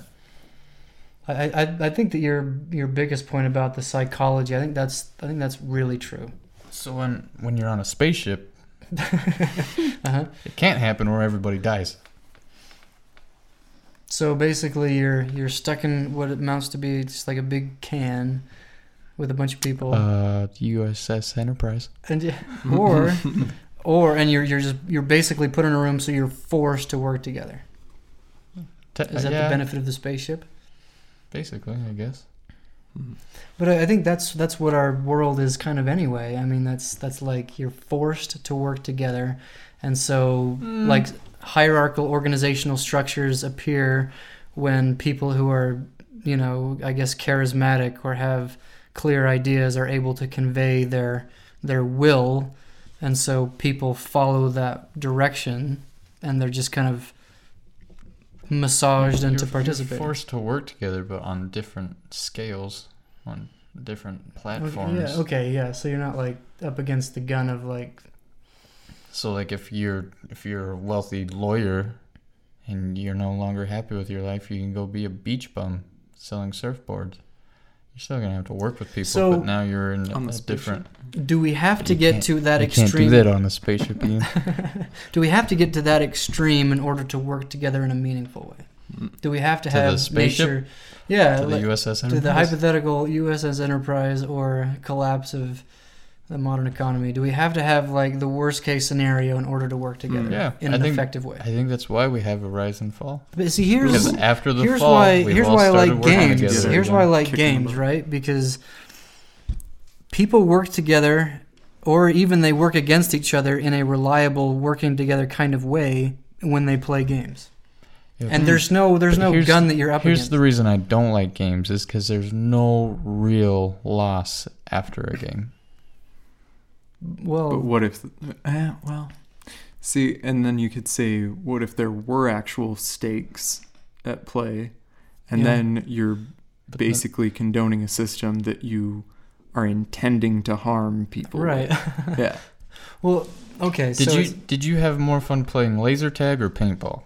I, I, I think that your your biggest point about the psychology, I think that's I think that's really true. So when when you're on a spaceship, Uh-huh. it can't happen where everybody dies. So basically, you're you're stuck in what amounts to be just like a big can with a bunch of people, Uh, USS Enterprise. and you- or or and you're you're just you're basically put in a room, so you're forced to work together. Te- Is that yeah, the benefit of the spaceship? Basically, I guess. But I I think that's that's what our world is kind of anyway. I mean, that's that's like you're forced to work together, and so mm. like hierarchical organizational structures appear when people who are, you know, I guess charismatic or have clear ideas are able to convey their their will, and so people follow that direction, and they're just kind of massaged into You're- participating. Forced to work together, but on different scales, on different Okay, platforms. Yeah. Okay. Yeah. So you're not like up against the gun of like. So like if you're if you're a wealthy lawyer and you're no longer happy with your life, you can go be a beach bum selling surfboards. You're still gonna have to work with people, So- but now you're in the a different. Do we have to get to that you extreme? can't do that on a spaceship, Do we have to get to that extreme in order to work together in a meaningful way? Do we have to, To the have spaceship? nature? Yeah. to the like- USS to the hypothetical USS Enterprise or collapse of the modern economy. Do we have to have like the worst case scenario in order to work together Mm. Yeah, in I an think- effective way? I think that's why we have a rise and fall. But see, here's Because after the here's fall, why we've here's all why I like games. together Here's again. why I like games, right? Because people work together, or even they work against each other in a reliable, working together kind of way when they play games. Yeah, And there's no there's no gun that you're up Here's against. the reason I don't like games is because there's no real loss after a game. Well, But what if? Uh, well, see, and then you could say, what if there were actual stakes at play, and Yeah. then you're But basically condoning a system that you are intending to harm people. right. Yeah. well, okay. Did so you it's- did you have more fun playing laser tag or paintball?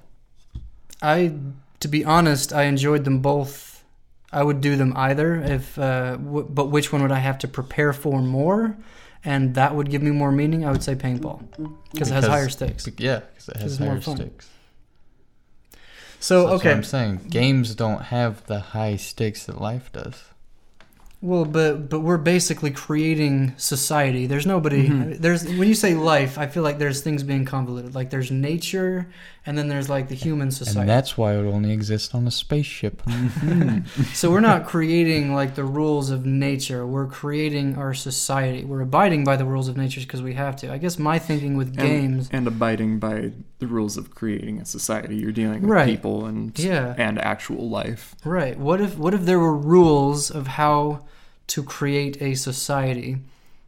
I, to be honest, I enjoyed them both. I would do them either. If, uh, w- but which one would I have to prepare for more? And that would give me more meaning. I would say paintball because it has higher stakes. Yeah, because it has higher stakes. So that's what okay, I'm saying games don't have the high stakes that life does. well, but but we're basically creating society. There's nobody. Mhm. There's when you say life, I feel like there's things being convoluted. Like there's nature, and then there's like the human society. And that's why it only exists on a spaceship. Mm-hmm. So we're not creating like the rules of nature. We're creating our society. We're abiding by the rules of nature because we have to. I guess my thinking with games, and abiding by the rules of creating a society. You're dealing with Right. people and yeah, and actual life. right. What if what if there were rules of how to create a society,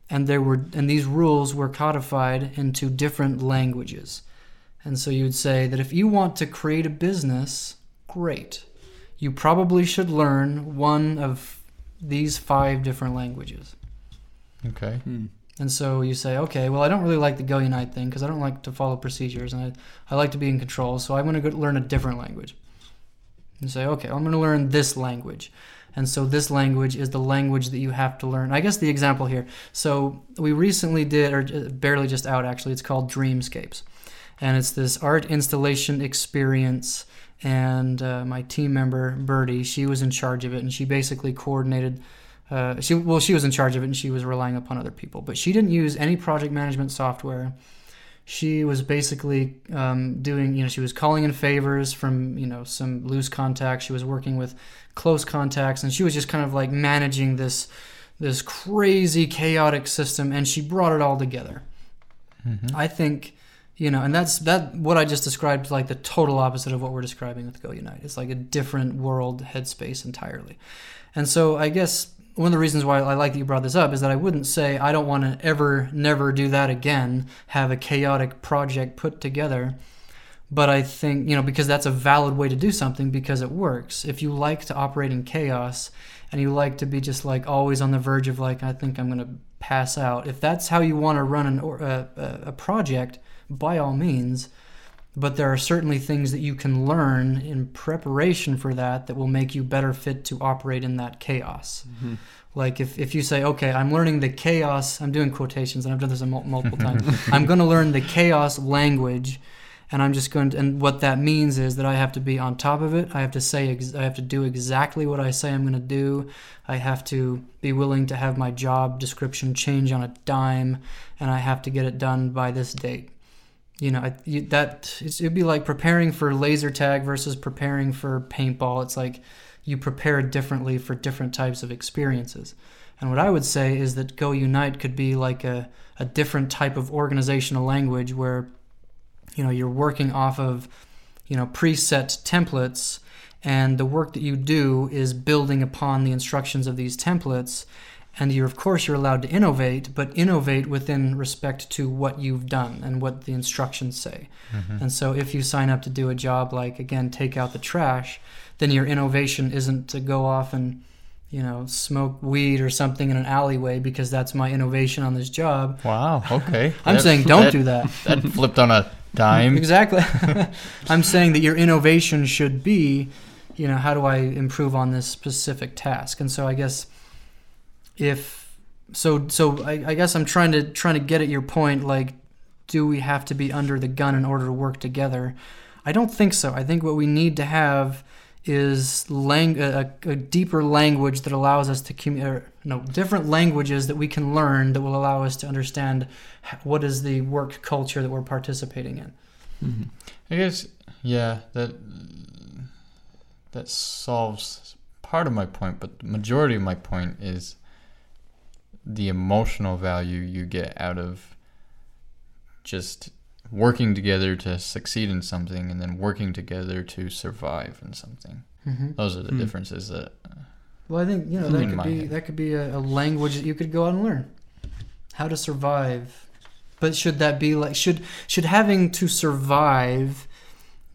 and there were and these rules were codified into different languages, and so you'd say that if you want to create a business, great, you probably should learn one of these five different languages. Okay. Hmm. And so you say, okay, well, I don't really like the go unite thing because I don't like to follow procedures and I, I like to be in control. So I'm going to go learn a different language. And say, okay, I'm going to learn this language. And so this language is the language that you have to learn. I guess the example here. So we recently did, or barely just out actually, it's called Dreamscapes. And it's this art installation experience. And uh, my team member Birdie, she was in charge of it, and she basically coordinated. Uh, she well, she was in charge of it, and she was relying upon other people. But she didn't use any project management software. She was basically um, doing, you know, she was calling in favors from, you know, some loose contacts. She was working with close contacts, and she was just kind of like managing this this crazy chaotic system, and she brought it all together. Mhm. I think, you know, and that's that. What I just described like the total opposite of what we're describing with Go Unite. It's like a different world headspace entirely. And so I guess one of the reasons why I like that you brought this up is that I wouldn't say I don't want to ever, never do that again. Have a chaotic project put together. But I think, you know, because that's a valid way to do something because it works. If you like to operate in chaos and you like to be just like always on the verge of like, I think I'm going to pass out, if that's how you want to run an, a, a- uh, uh, a project, by all means. But there are certainly things that you can learn in preparation for that that will make you better fit to operate in that chaos. Mm-hmm. Like if, if you say, okay, I'm learning the chaos, I'm doing quotations and I've done this mul- multiple times. I'm going to learn the chaos language and I'm just going to, and what that means is that I have to be on top of it. I have to say, ex- I have to do exactly what I say I'm going to do. I have to be willing to have my job description change on a dime and I have to get it done by this date. You know, I, you, that it'd be like preparing for laser tag versus preparing for paintball. It's like you prepare differently for different types of experiences. And what I would say is that Go Unite could be like a, a different type of organizational language where, you know, you're working off of, you know, preset templates and the work that you do is building upon the instructions of these templates and you're of course you're allowed to innovate but innovate within respect to what you've done and what the instructions say Mhm. and so if you sign up to do a job like again take out the trash then your innovation isn't to go off and you know smoke weed or something in an alleyway because that's my innovation on this job Wow. Okay. i'm That- saying don't that- do that That flipped on a dime. Exactly. I'm saying that your innovation should be, you know, how do I improve on this specific task? And so I guess if so so I, I guess I'm trying to trying to get at your point, like, do we have to be under the gun in order to work together? I don't think so. I think what we need to have is lang- a, a deeper language that allows us to commu- or, no different languages that we can learn that will allow us to understand what is the work culture that we're participating in. Mhm. I guess yeah, that that solves part of my point, but the majority of my point is the emotional value you get out of just working together to succeed in something and then working together to survive in something. Mm-hmm. Those are the Hmm. differences that Well, I think you know that could be head. that could be a, a language that you could go out and learn how to survive. But should that be like should should having to survive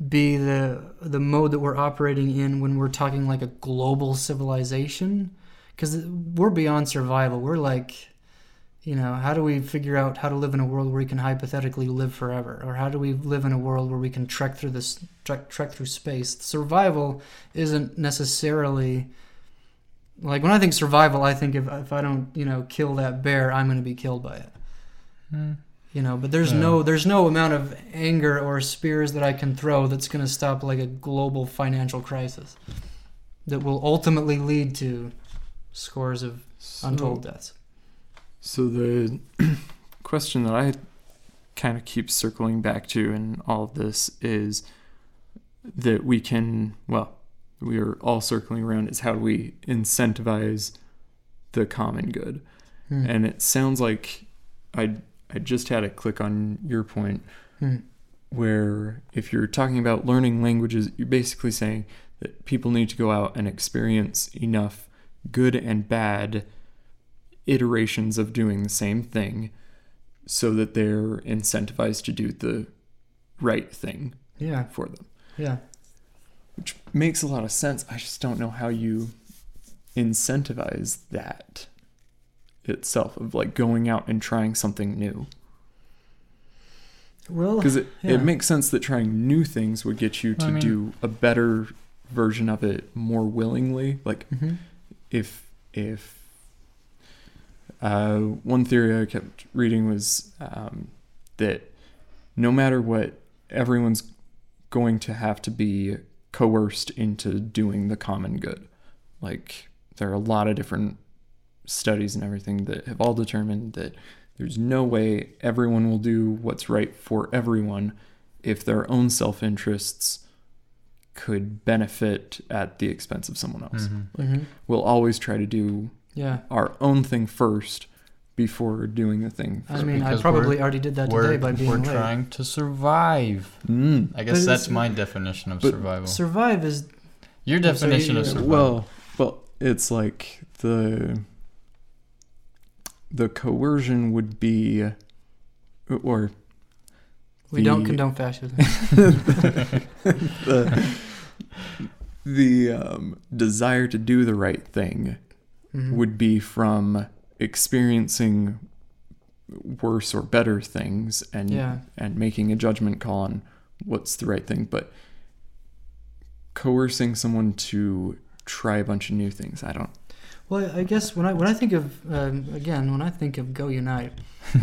be the the mode that we're operating in when we're talking like a global civilization? Because we're beyond survival. We're like, you know, how do we figure out how to live in a world where we can hypothetically live forever, or how do we live in a world where we can trek through this trek trek through space? Survival isn't necessarily like when I think survival, I think if if I don't, you know, kill that bear, I'm going to be killed by it. hmm, You know, but there's Yeah. no there's no amount of anger or spears that I can throw that's going to stop like a global financial crisis that will ultimately lead to scores of So- untold deaths. So the question that I kind of keep circling back to in all of this is that we can, well, we are all circling around is how do we incentivize the common good? Hmm. And it sounds like I I just had it click on your point Hmm. where if you're talking about learning languages, you're basically saying that people need to go out and experience enough good and bad iterations of doing the same thing so that they're incentivized to do the right thing Yeah, for them. yeah. Which makes a lot of sense. I just don't know how you incentivize that itself of like going out and trying something new. Well, Because it, yeah. it makes sense that trying new things would get you to I mean- do a better version of it more willingly. Like Mhm. If if uh, one theory I kept reading was um, that no matter what everyone's going to have to be coerced into doing the common good. Like there are a lot of different studies and everything that have all determined that there's no way everyone will do what's right for everyone if their own self-interests could benefit at the expense of someone else. Mhm. hmm We'll always try to do Yeah. our own thing first before doing the thing. I for- mean, I probably already did that today by being we're late. trying to survive. Mm. I But guess that's my definition of survival. Survive is Your so definition of survival. Well, well, it's like the the coercion would be, or we don't condone fascism. the the um, desire to do the right thing Mhm. would be from experiencing worse or better things and Yeah. and making a judgment call on what's the right thing but coercing someone to try a bunch of new things i don't Well, I guess when I when I think of um, again when I think of Go Unite, you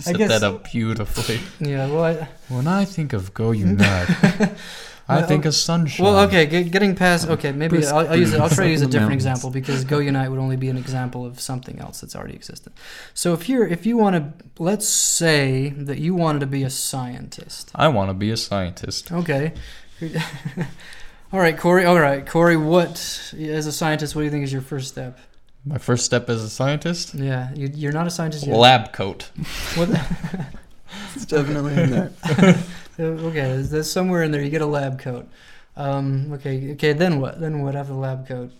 set guess- that up beautifully. yeah. Well, I, When I think of Go Unite, I Well, think of sunshine. well, okay. Get, getting past okay, maybe Bruce I'll, I'll use it. I'll try to use a different Mountains. example because Go Unite would only be an example of something else that's already existed. So if you're if you want to, let's say that you wanted to be a scientist. I want to be a scientist. Okay. all right, Corey. All right, Corey. What as a scientist? What do you think is your first step? My first step as a scientist? Yeah, you, you're not a scientist yet. Lab coat. What, it's definitely in there okay, there's, there's somewhere in there you get a lab coat. Um, okay, okay. Then what? Then what after the lab coat?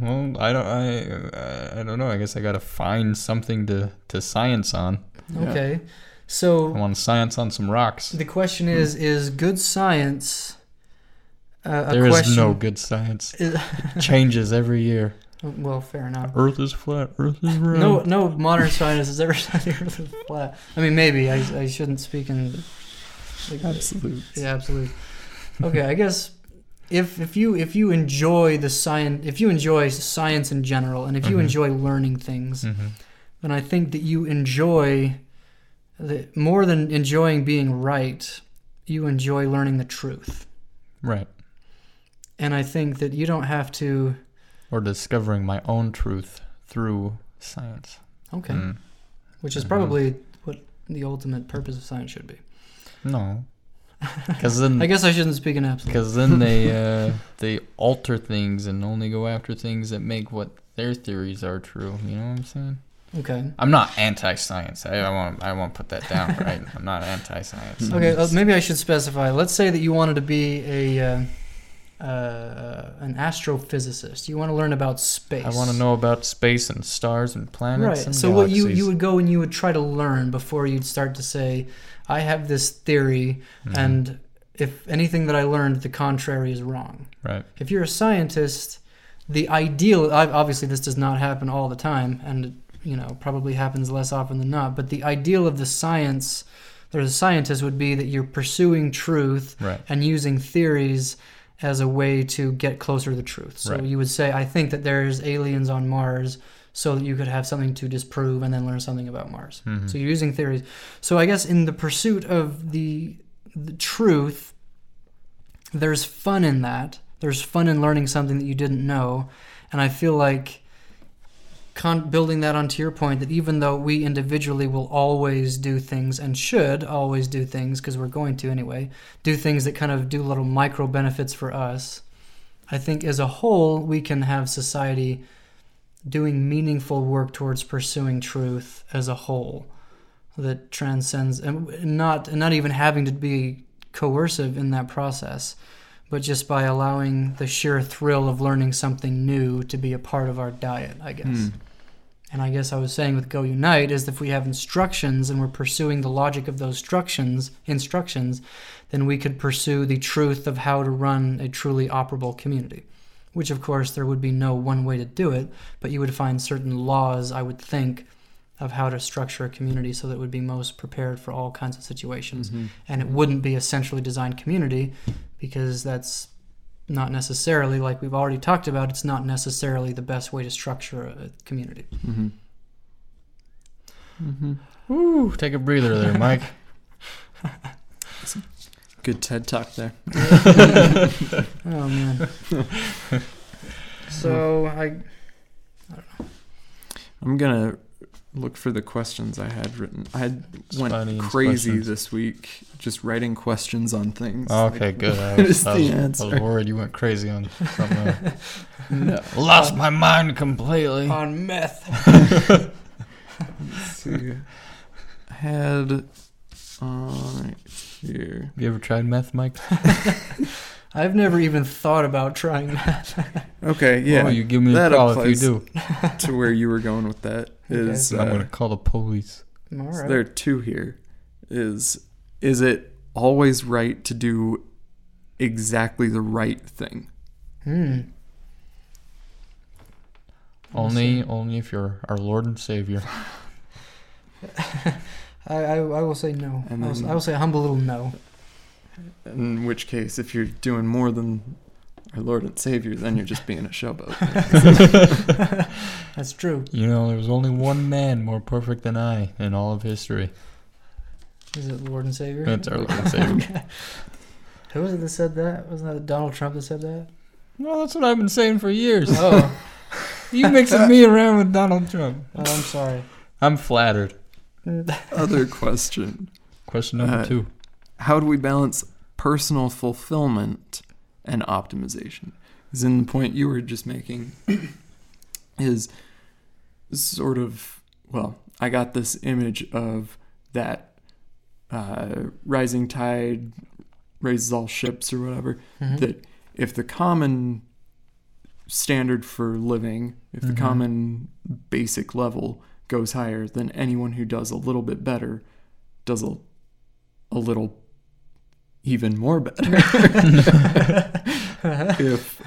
Well, I don't. I. I- I don't know. I guess I gotta find something to to science on. Yeah. Okay, I so want science on some rocks. the question is: Is good science uh, There is question? no good science. is- It changes every year. well, fair enough. Earth is flat. Earth is round. No, no modern scientist has ever said the Earth is flat. I mean, maybe I, I shouldn't speak in. like, absolutely Yeah, absolutely. Okay, I guess if if you if you enjoy the science if you enjoy science in general and if you Mhm. enjoy learning things, hmm then I think that you enjoy the more than enjoying being right, you enjoy learning the truth. Right. And I think that you don't have to Or discovering my own truth through science. okay, Mm. which is Mhm. probably what the ultimate purpose of science should be. No. Because then, I guess I shouldn't speak in absolute. because then they uh, they alter things and only go after things that make what their theories are true. You know what I'm saying? Okay. I'm not anti-science. I, I want I won't put that down. Right? I'm not anti-science. Okay, uh, maybe I should specify. Let's say that you wanted to be a uh, uh, an astrophysicist. You want to learn about space. I want to know about space and stars and planets. Right. And So what you you would go and you would try to learn before you'd start to say, I have this theory, Mhm. and if anything that I learned, the contrary is wrong. right. If you're a scientist, the ideal obviously this does not happen all the time, and you know probably happens less often than not. But the ideal of the science, there's a scientist would be that you're pursuing truth Right. and using theories as a way to get closer to the truth. So Right. you would say, I think that there's aliens on Mars, so that you could have something to disprove and then learn something about Mars. Mhm. So you're using theories. So I guess in the pursuit of the, the truth, there's fun in that. There's fun in learning something that you didn't know, and I feel like con- building that onto your point that even though we individually will always do things and should always do things because we're going to anyway, do things that kind of do little micro benefits for us. I think as a whole we can have society doing meaningful work towards pursuing truth as a whole that transcends and not and not even having to be coercive in that process but just by allowing the sheer thrill of learning something new to be a part of our diet i guess Hmm. and i guess i was saying with go unite is if we have instructions and we're pursuing the logic of those instructions instructions then we could pursue the truth of how to run a truly operable community which of course there would be no one way to do it but you would find certain laws i would think of how to structure a community so that it would be most prepared for all kinds of situations Mhm. and it wouldn't be a centrally designed community because that's not necessarily like we've already talked about it's not necessarily the best way to structure a community Mhm. Mhm. Woo, take a breather there, Mike. Good TED talk there. oh man. so I I don't know. I'm gonna look for the questions I had written. I had went crazy questions. this week just writing questions on things. Okay, Like, good. I was, I, was, I was worried you went crazy on something. No. Lost my mind completely. on meth. Let's see. I had uh, right here. You ever tried meth, Mike? I've never even thought about trying that. Okay, yeah. Oh, you give me a that call if you do. to where you were going with that is I'm uh, gonna call the police. All so there are two here. Is is it always right to do exactly the right thing? Hmm. Only, only if you're our Lord and Savior. I, I, I will say no. I, will, I will say a humble little no. In which case, if you're doing more than our Lord and Savior, then you're just being a showboat. That's true. You know, there was only one man more perfect than I in all of history. Is it Lord and Savior? That's our Lord and Savior. Who was it that said that? Wasn't that Donald Trump that said that? No, that's what I've been saying for years. Oh, You mixing me around with Donald Trump. oh I'm sorry. I'm flattered. Other question. Question number Uh, two. How do we balance personal fulfillment and optimization? Is in the point you were just making is sort of well, I got this image of that uh, rising tide raises all ships or whatever. Mhm. That if the common standard for living, if the Mhm. common basic level goes higher, then anyone who does a little bit better does a, a little even more better. if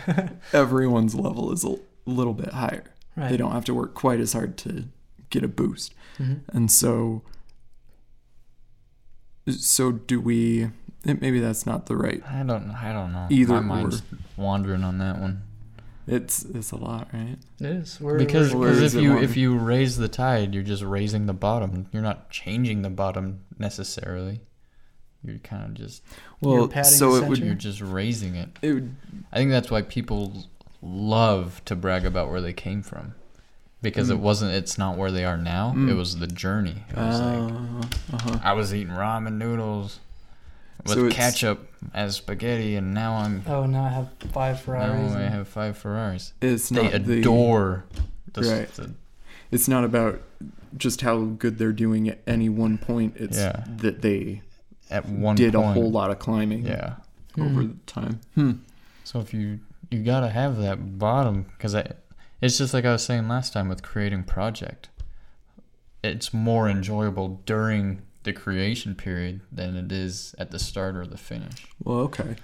everyone's level is a little bit higher, right. they don't have to work quite as hard to get a boost. Mhm. And so, so do we? Maybe that's not the right. I don't. I don't know. Either My mind's wandering on that one. It's it's a lot, right? It is. We're, Because Where because if it you one? if you raise the tide, you're just raising the bottom. You're not changing the bottom necessarily. You're kind of just Well, padding so it would you're just raising it. it would I think that's why people love to brag about where they came from. Because it Mm. wasn't it's not where they are now. Mm. It was the journey. It was like uh, uh-huh. I was eating ramen noodles with So ketchup as spaghetti and now I'm Oh, now I have five Ferraris. now I and- have five Ferraris. It's They not the, adore the, Right. the It's not about just how good they're doing at any one point. It's Yeah. that they at one did point. a whole lot of climbing Yeah. over Hmm. the time. Hmm. So if you you gotta have that bottom because I, it's just like I was saying last time with creating project. It's more enjoyable during the creation period than it is at the start or the finish. Well, okay. And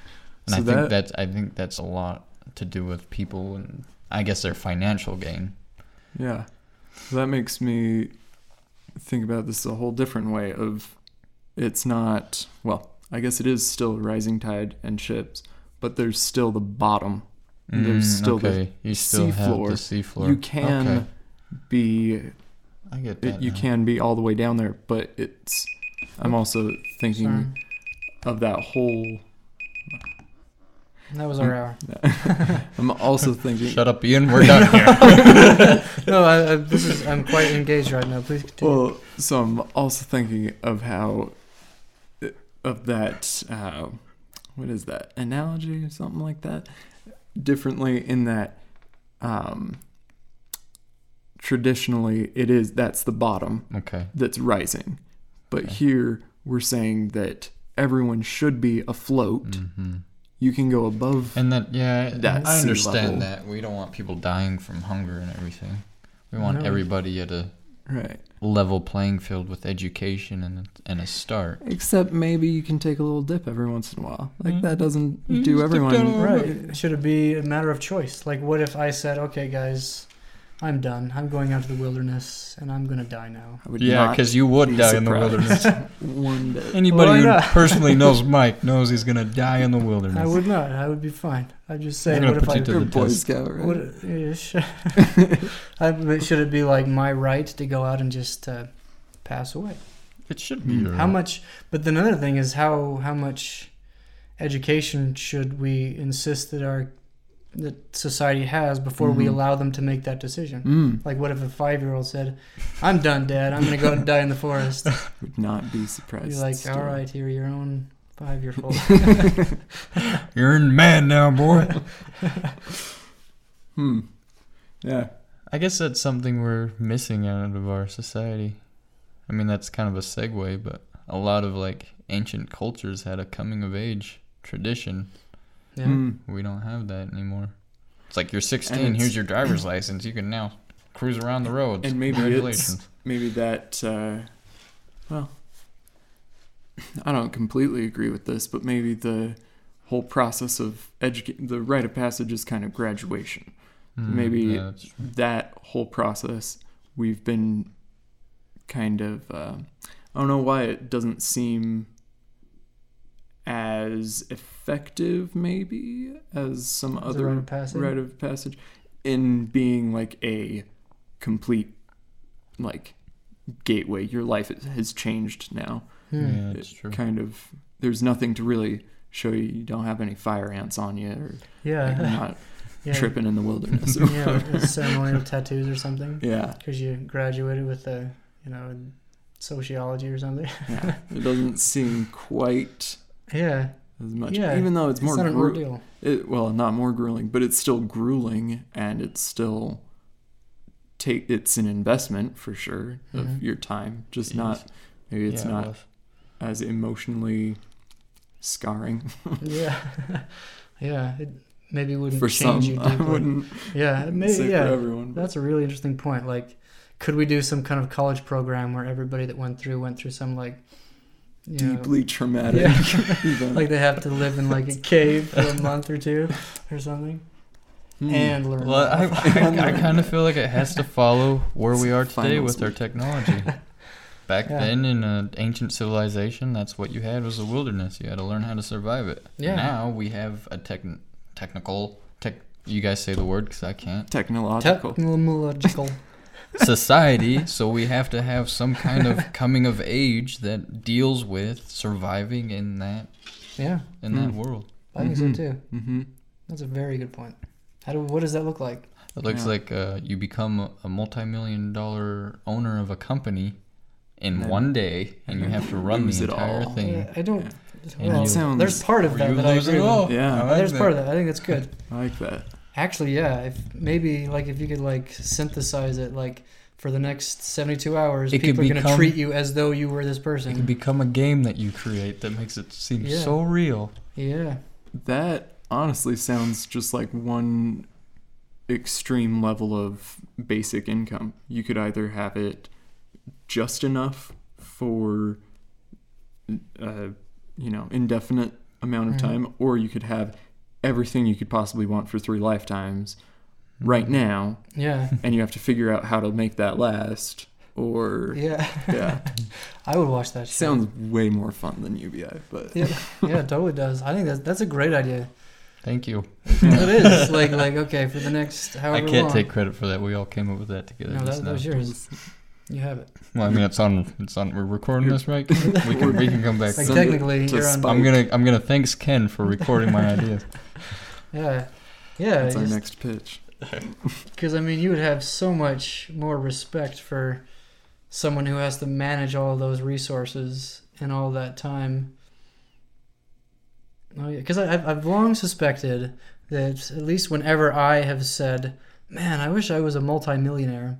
So I think that- that's I think that's a lot to do with people and I guess their financial gain. Yeah. So that makes me think about this a whole different way of it's not well, I guess it is still rising tide and ships, but there's still the bottom. There's Mm, still the okay. you still have seafloor. the seafloor. You can Okay. be I get it, that. you can be all the way down there, but it's I'm also thinking Sorry. of that whole That was our hour. I'm also thinking Shut up, Ian. We're done here. no, I, I, this is. I'm quite engaged right now. Please continue. Well, so I'm also thinking of how, of that, uh, what is that analogy or something like that? Differently in that, um, traditionally it is that's the bottom okay. that's rising, but Okay. here we're saying that everyone should be afloat. hmm You can go above. And that, yeah, That I understand level. that. We don't want people dying from hunger and everything. We want No. everybody at a right. level playing field with education and and a start. Except maybe you can take a little dip every once in a while. Like Mm. that doesn't Mm, do everyone. down a little right? Should it be a matter of choice? Like, what if I said, "Okay, guys, I'm done. I'm going out to the wilderness, and I'm gonna die now." I would Yeah, not because you would be die in the surprised. wilderness. One bit. Anybody Why who not? personally knows Mike knows he's gonna die in the wilderness. I would not. I would be fine. I'd just say, I'm gonna "What if put I?" you to You're a the Boy test. Scout, right? What, yeah, sure. I, but should it be like my right to go out and just uh, pass away? It should be. Mm. your How right. much? But then another thing is how how much education should we insist that our that society has before we Mhm. allow them to make that decision? Mm. Like, what if a five-year-old said, "I'm done, Dad. I'm gonna go and die in the forest"? Would not be surprised. Be like, still. "All right, you're your own five-year-old." You're in man now, boy. Hmm. Yeah. I guess that's something we're missing out of our society. I mean, that's kind of a segue, but a lot of like ancient cultures had a coming of age tradition. Yeah. Mm. We don't have that anymore. It's like you're 16, And here's your driver's license. You can now cruise around the roads. And maybe it's Congratulations. maybe that. Uh, well, I don't completely agree with this, but maybe the whole process of educate the rite of passage is kind of graduation. Mm, maybe yeah, that whole process we've been kind of uh, I don't know why it doesn't seem as effective maybe as some As other rite of passage? rite of passage in being like a complete like gateway your life has changed now Hmm. Yeah, that's It true. kind of there's nothing to really show you you don't have any fire ants on you or like, you're Yeah. not yeah. tripping in the wilderness yeah, with ceremonial tattoos or something. yeah Because you graduated with a, you know, sociology or something. yeah, it doesn't seem quite Yeah. as much. Yeah, Even though it's more it's not an gru- ordeal. it, well, not more grueling, but it's still grueling, and it's still take. It's an investment for sure of Mhm. your time, just It not is. maybe it's Yeah, not as emotionally scarring yeah. yeah. It maybe wouldn't for change some. you I wouldn't Yeah. Maybe, yeah. for everyone. That's a really interesting point. Like, could we do some kind of college program where everybody that went through went through some like, you know, deeply traumatic. Yeah. event. like they have to live in like a cave for a month or two or something Hmm. and learn. Well, I, about- I, I kind of feel like it has to follow where we are today Finals with our technology. Back Yeah. then, in an ancient civilization, that's what you had was a wilderness. You had to learn how to survive it. Yeah. Now we have a tech, technical tech. You guys say the word because I can't. technological. Technological. Society. so we have to have some kind of coming of age that deals with surviving in that Yeah, in that Hmm. world. I think Mhm. so too. mm-hmm. That's a very good point. How do what does that look like? It looks Yeah. like uh, you become a, a multi-million dollar owner of a company in And- one day, and you have to run the it entire all. thing. Yeah, I don't. And Well, you- Sounds- there's part of that that I lose agree with. Yeah. I like There's that. part of that. I think that's good. I like that. Actually, yeah. If maybe like if you could like synthesize it, like for the next 72 hours, It could people are gonna treat you as though you were this person. It can person. become a game that you create that makes it seem Yeah. so real. Yeah. That honestly sounds just like one extreme level of basic income. You could either have it just enough for uh, you know, indefinite amount of Mhm. time or you could have everything you could possibly want for 3 lifetimes right now Yeah. and you have to figure out how to make that last or Yeah. yeah. I would watch that. Show. Sounds way more fun than UBI, but Yeah. Yeah. It totally does. I think that's that's a great idea. Thank you. it is like like okay for the next however I can't long. take credit for that. We all came up with that together. No, that, that was yours. You have it. Well, I mean, it's on. It's on. We're recording this, right? We can. We can come back. Like Send technically, to you're on. I'm gonna. I'm gonna thanks Ken for recording my ideas. Yeah. Yeah. that's our just- next pitch. Because I mean, you would have so much more respect for someone who has to manage all those resources and all that time. Oh yeah, because I've I've long suspected that at least whenever I have said, "Man, I wish I was a multimillionaire,"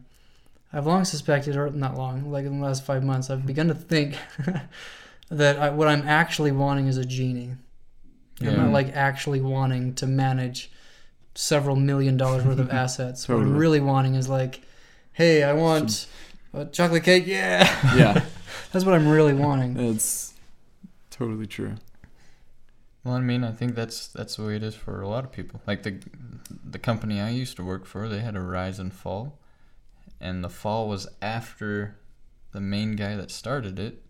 I've long suspected, or not long, like in the last five months, I've begun to think that I, what I'm actually wanting is a genie. I'm Yeah. not like actually wanting to manage several million dollars worth of assets. What I'm really wanting is like, hey, I want a chocolate cake. Yeah, Yeah, that's what I'm really wanting. it's totally true. Well, I mean, I think that's that's the way it is for a lot of people. Like the the company I used to work for, they had a rise and fall, and the fall was after the main guy that started it.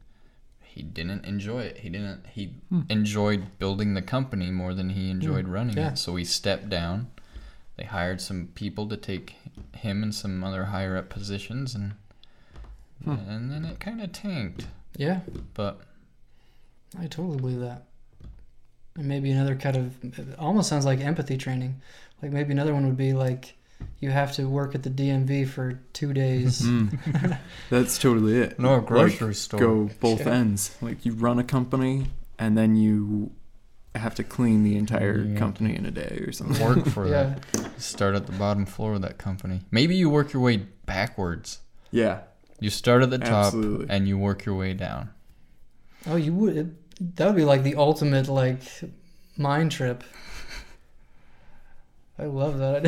He didn't enjoy it. He didn't. He Hmm. enjoyed building the company more than he enjoyed running yeah. it. So he stepped down. They hired some people to take him and some other higher up positions, and Hmm. and then it kind of tanked. Yeah, But I totally believe that. And maybe another kind of it almost sounds like empathy training. Like maybe another one would be like you have to work at the DMV for two days. Mm. That's totally it. No, a Like, grocery store. go both Yeah. ends. Like you run a company and then you have to clean the entire Yeah. company in a day or something. Work for yeah. that. Start at the bottom floor of that company. Maybe you work your way backwards. Yeah, You start at the top Absolutely. and you work your way down. Oh, you would. That would be like the ultimate like mind trip. I love that.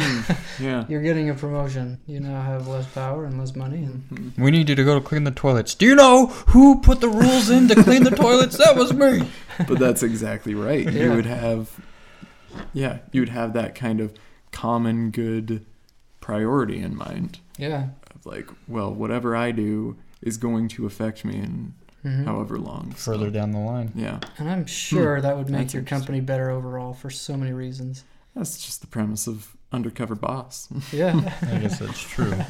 yeah. You're getting a promotion. You now have less power and less money, and. We need you to go to clean the toilets. Do you know who put the rules in to clean the toilets? That was me. But that's exactly right. Yeah. You would have, yeah, you would have that kind of common good priority in mind yeah. of like, well, whatever I do is going to affect me in hmm however long. so- Further down the line. Yeah, And I'm sure that would make That's your company better overall for so many reasons. That's just the premise of Undercover Boss. Yeah. I guess that's true.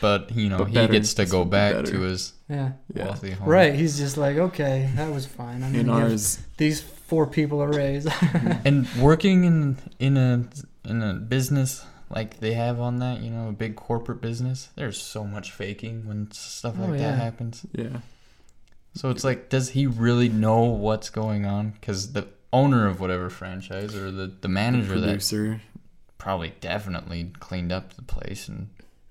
But, you know, But he better. gets to go back better. to his yeah. Yeah. wealthy home. Right. He's just like, okay, that was fine. I'm In ours, these four people a raise. And working in in a in a business like they have on that, you know, a big corporate business, there's so much faking when stuff like Oh, yeah. that happens. yeah, So it's like, does he really know what's going on? Because the owner of whatever franchise or the, the manager that producer. probably definitely cleaned up the place and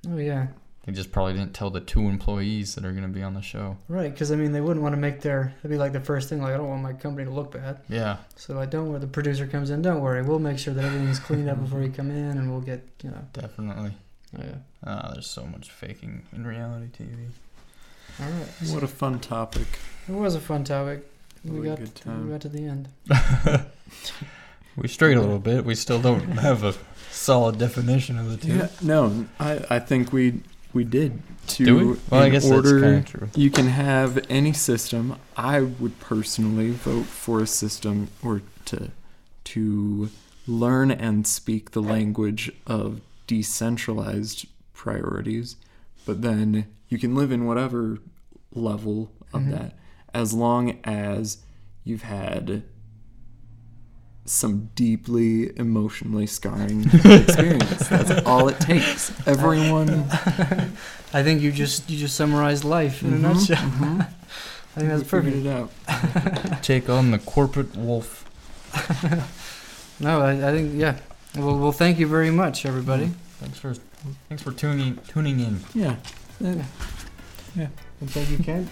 oh yeah. they just probably didn't tell the two employees that are going to be on the show. Right. Because I mean, they wouldn't want to make their. It'd be like the first thing. Like, I don't want my company to look bad. Yeah. So I don't. Where the producer comes in, don't worry. We'll make sure that everything's cleaned up before you come in, and we'll get you know. Definitely. Oh yeah. Ah, there's so much faking in reality TV. All right. What a fun topic. It was a fun topic. We got good time. we got to the end. We strayed a little bit. We still don't have a solid definition of the two. Yeah, no, I, I think we we did. To, Do we? Well, I in guess order, that's kind of true. You can have any system. I would personally vote for a system or to to learn and speak the language of decentralized priorities, but then you can live in whatever level of Mhm. that as long as you've had some deeply emotionally scarring experience. That's all it takes. Everyone I think you just you just summarized life in a Mhm, nutshell. mhm. I think that's figured perfect. it out. Take on the corporate wolf. No, I, I think yeah. Well, well, thank you very much, everybody. Thanks for thanks for tuning tuning in. Yeah. Yeah. Yeah. And thank you, Ken.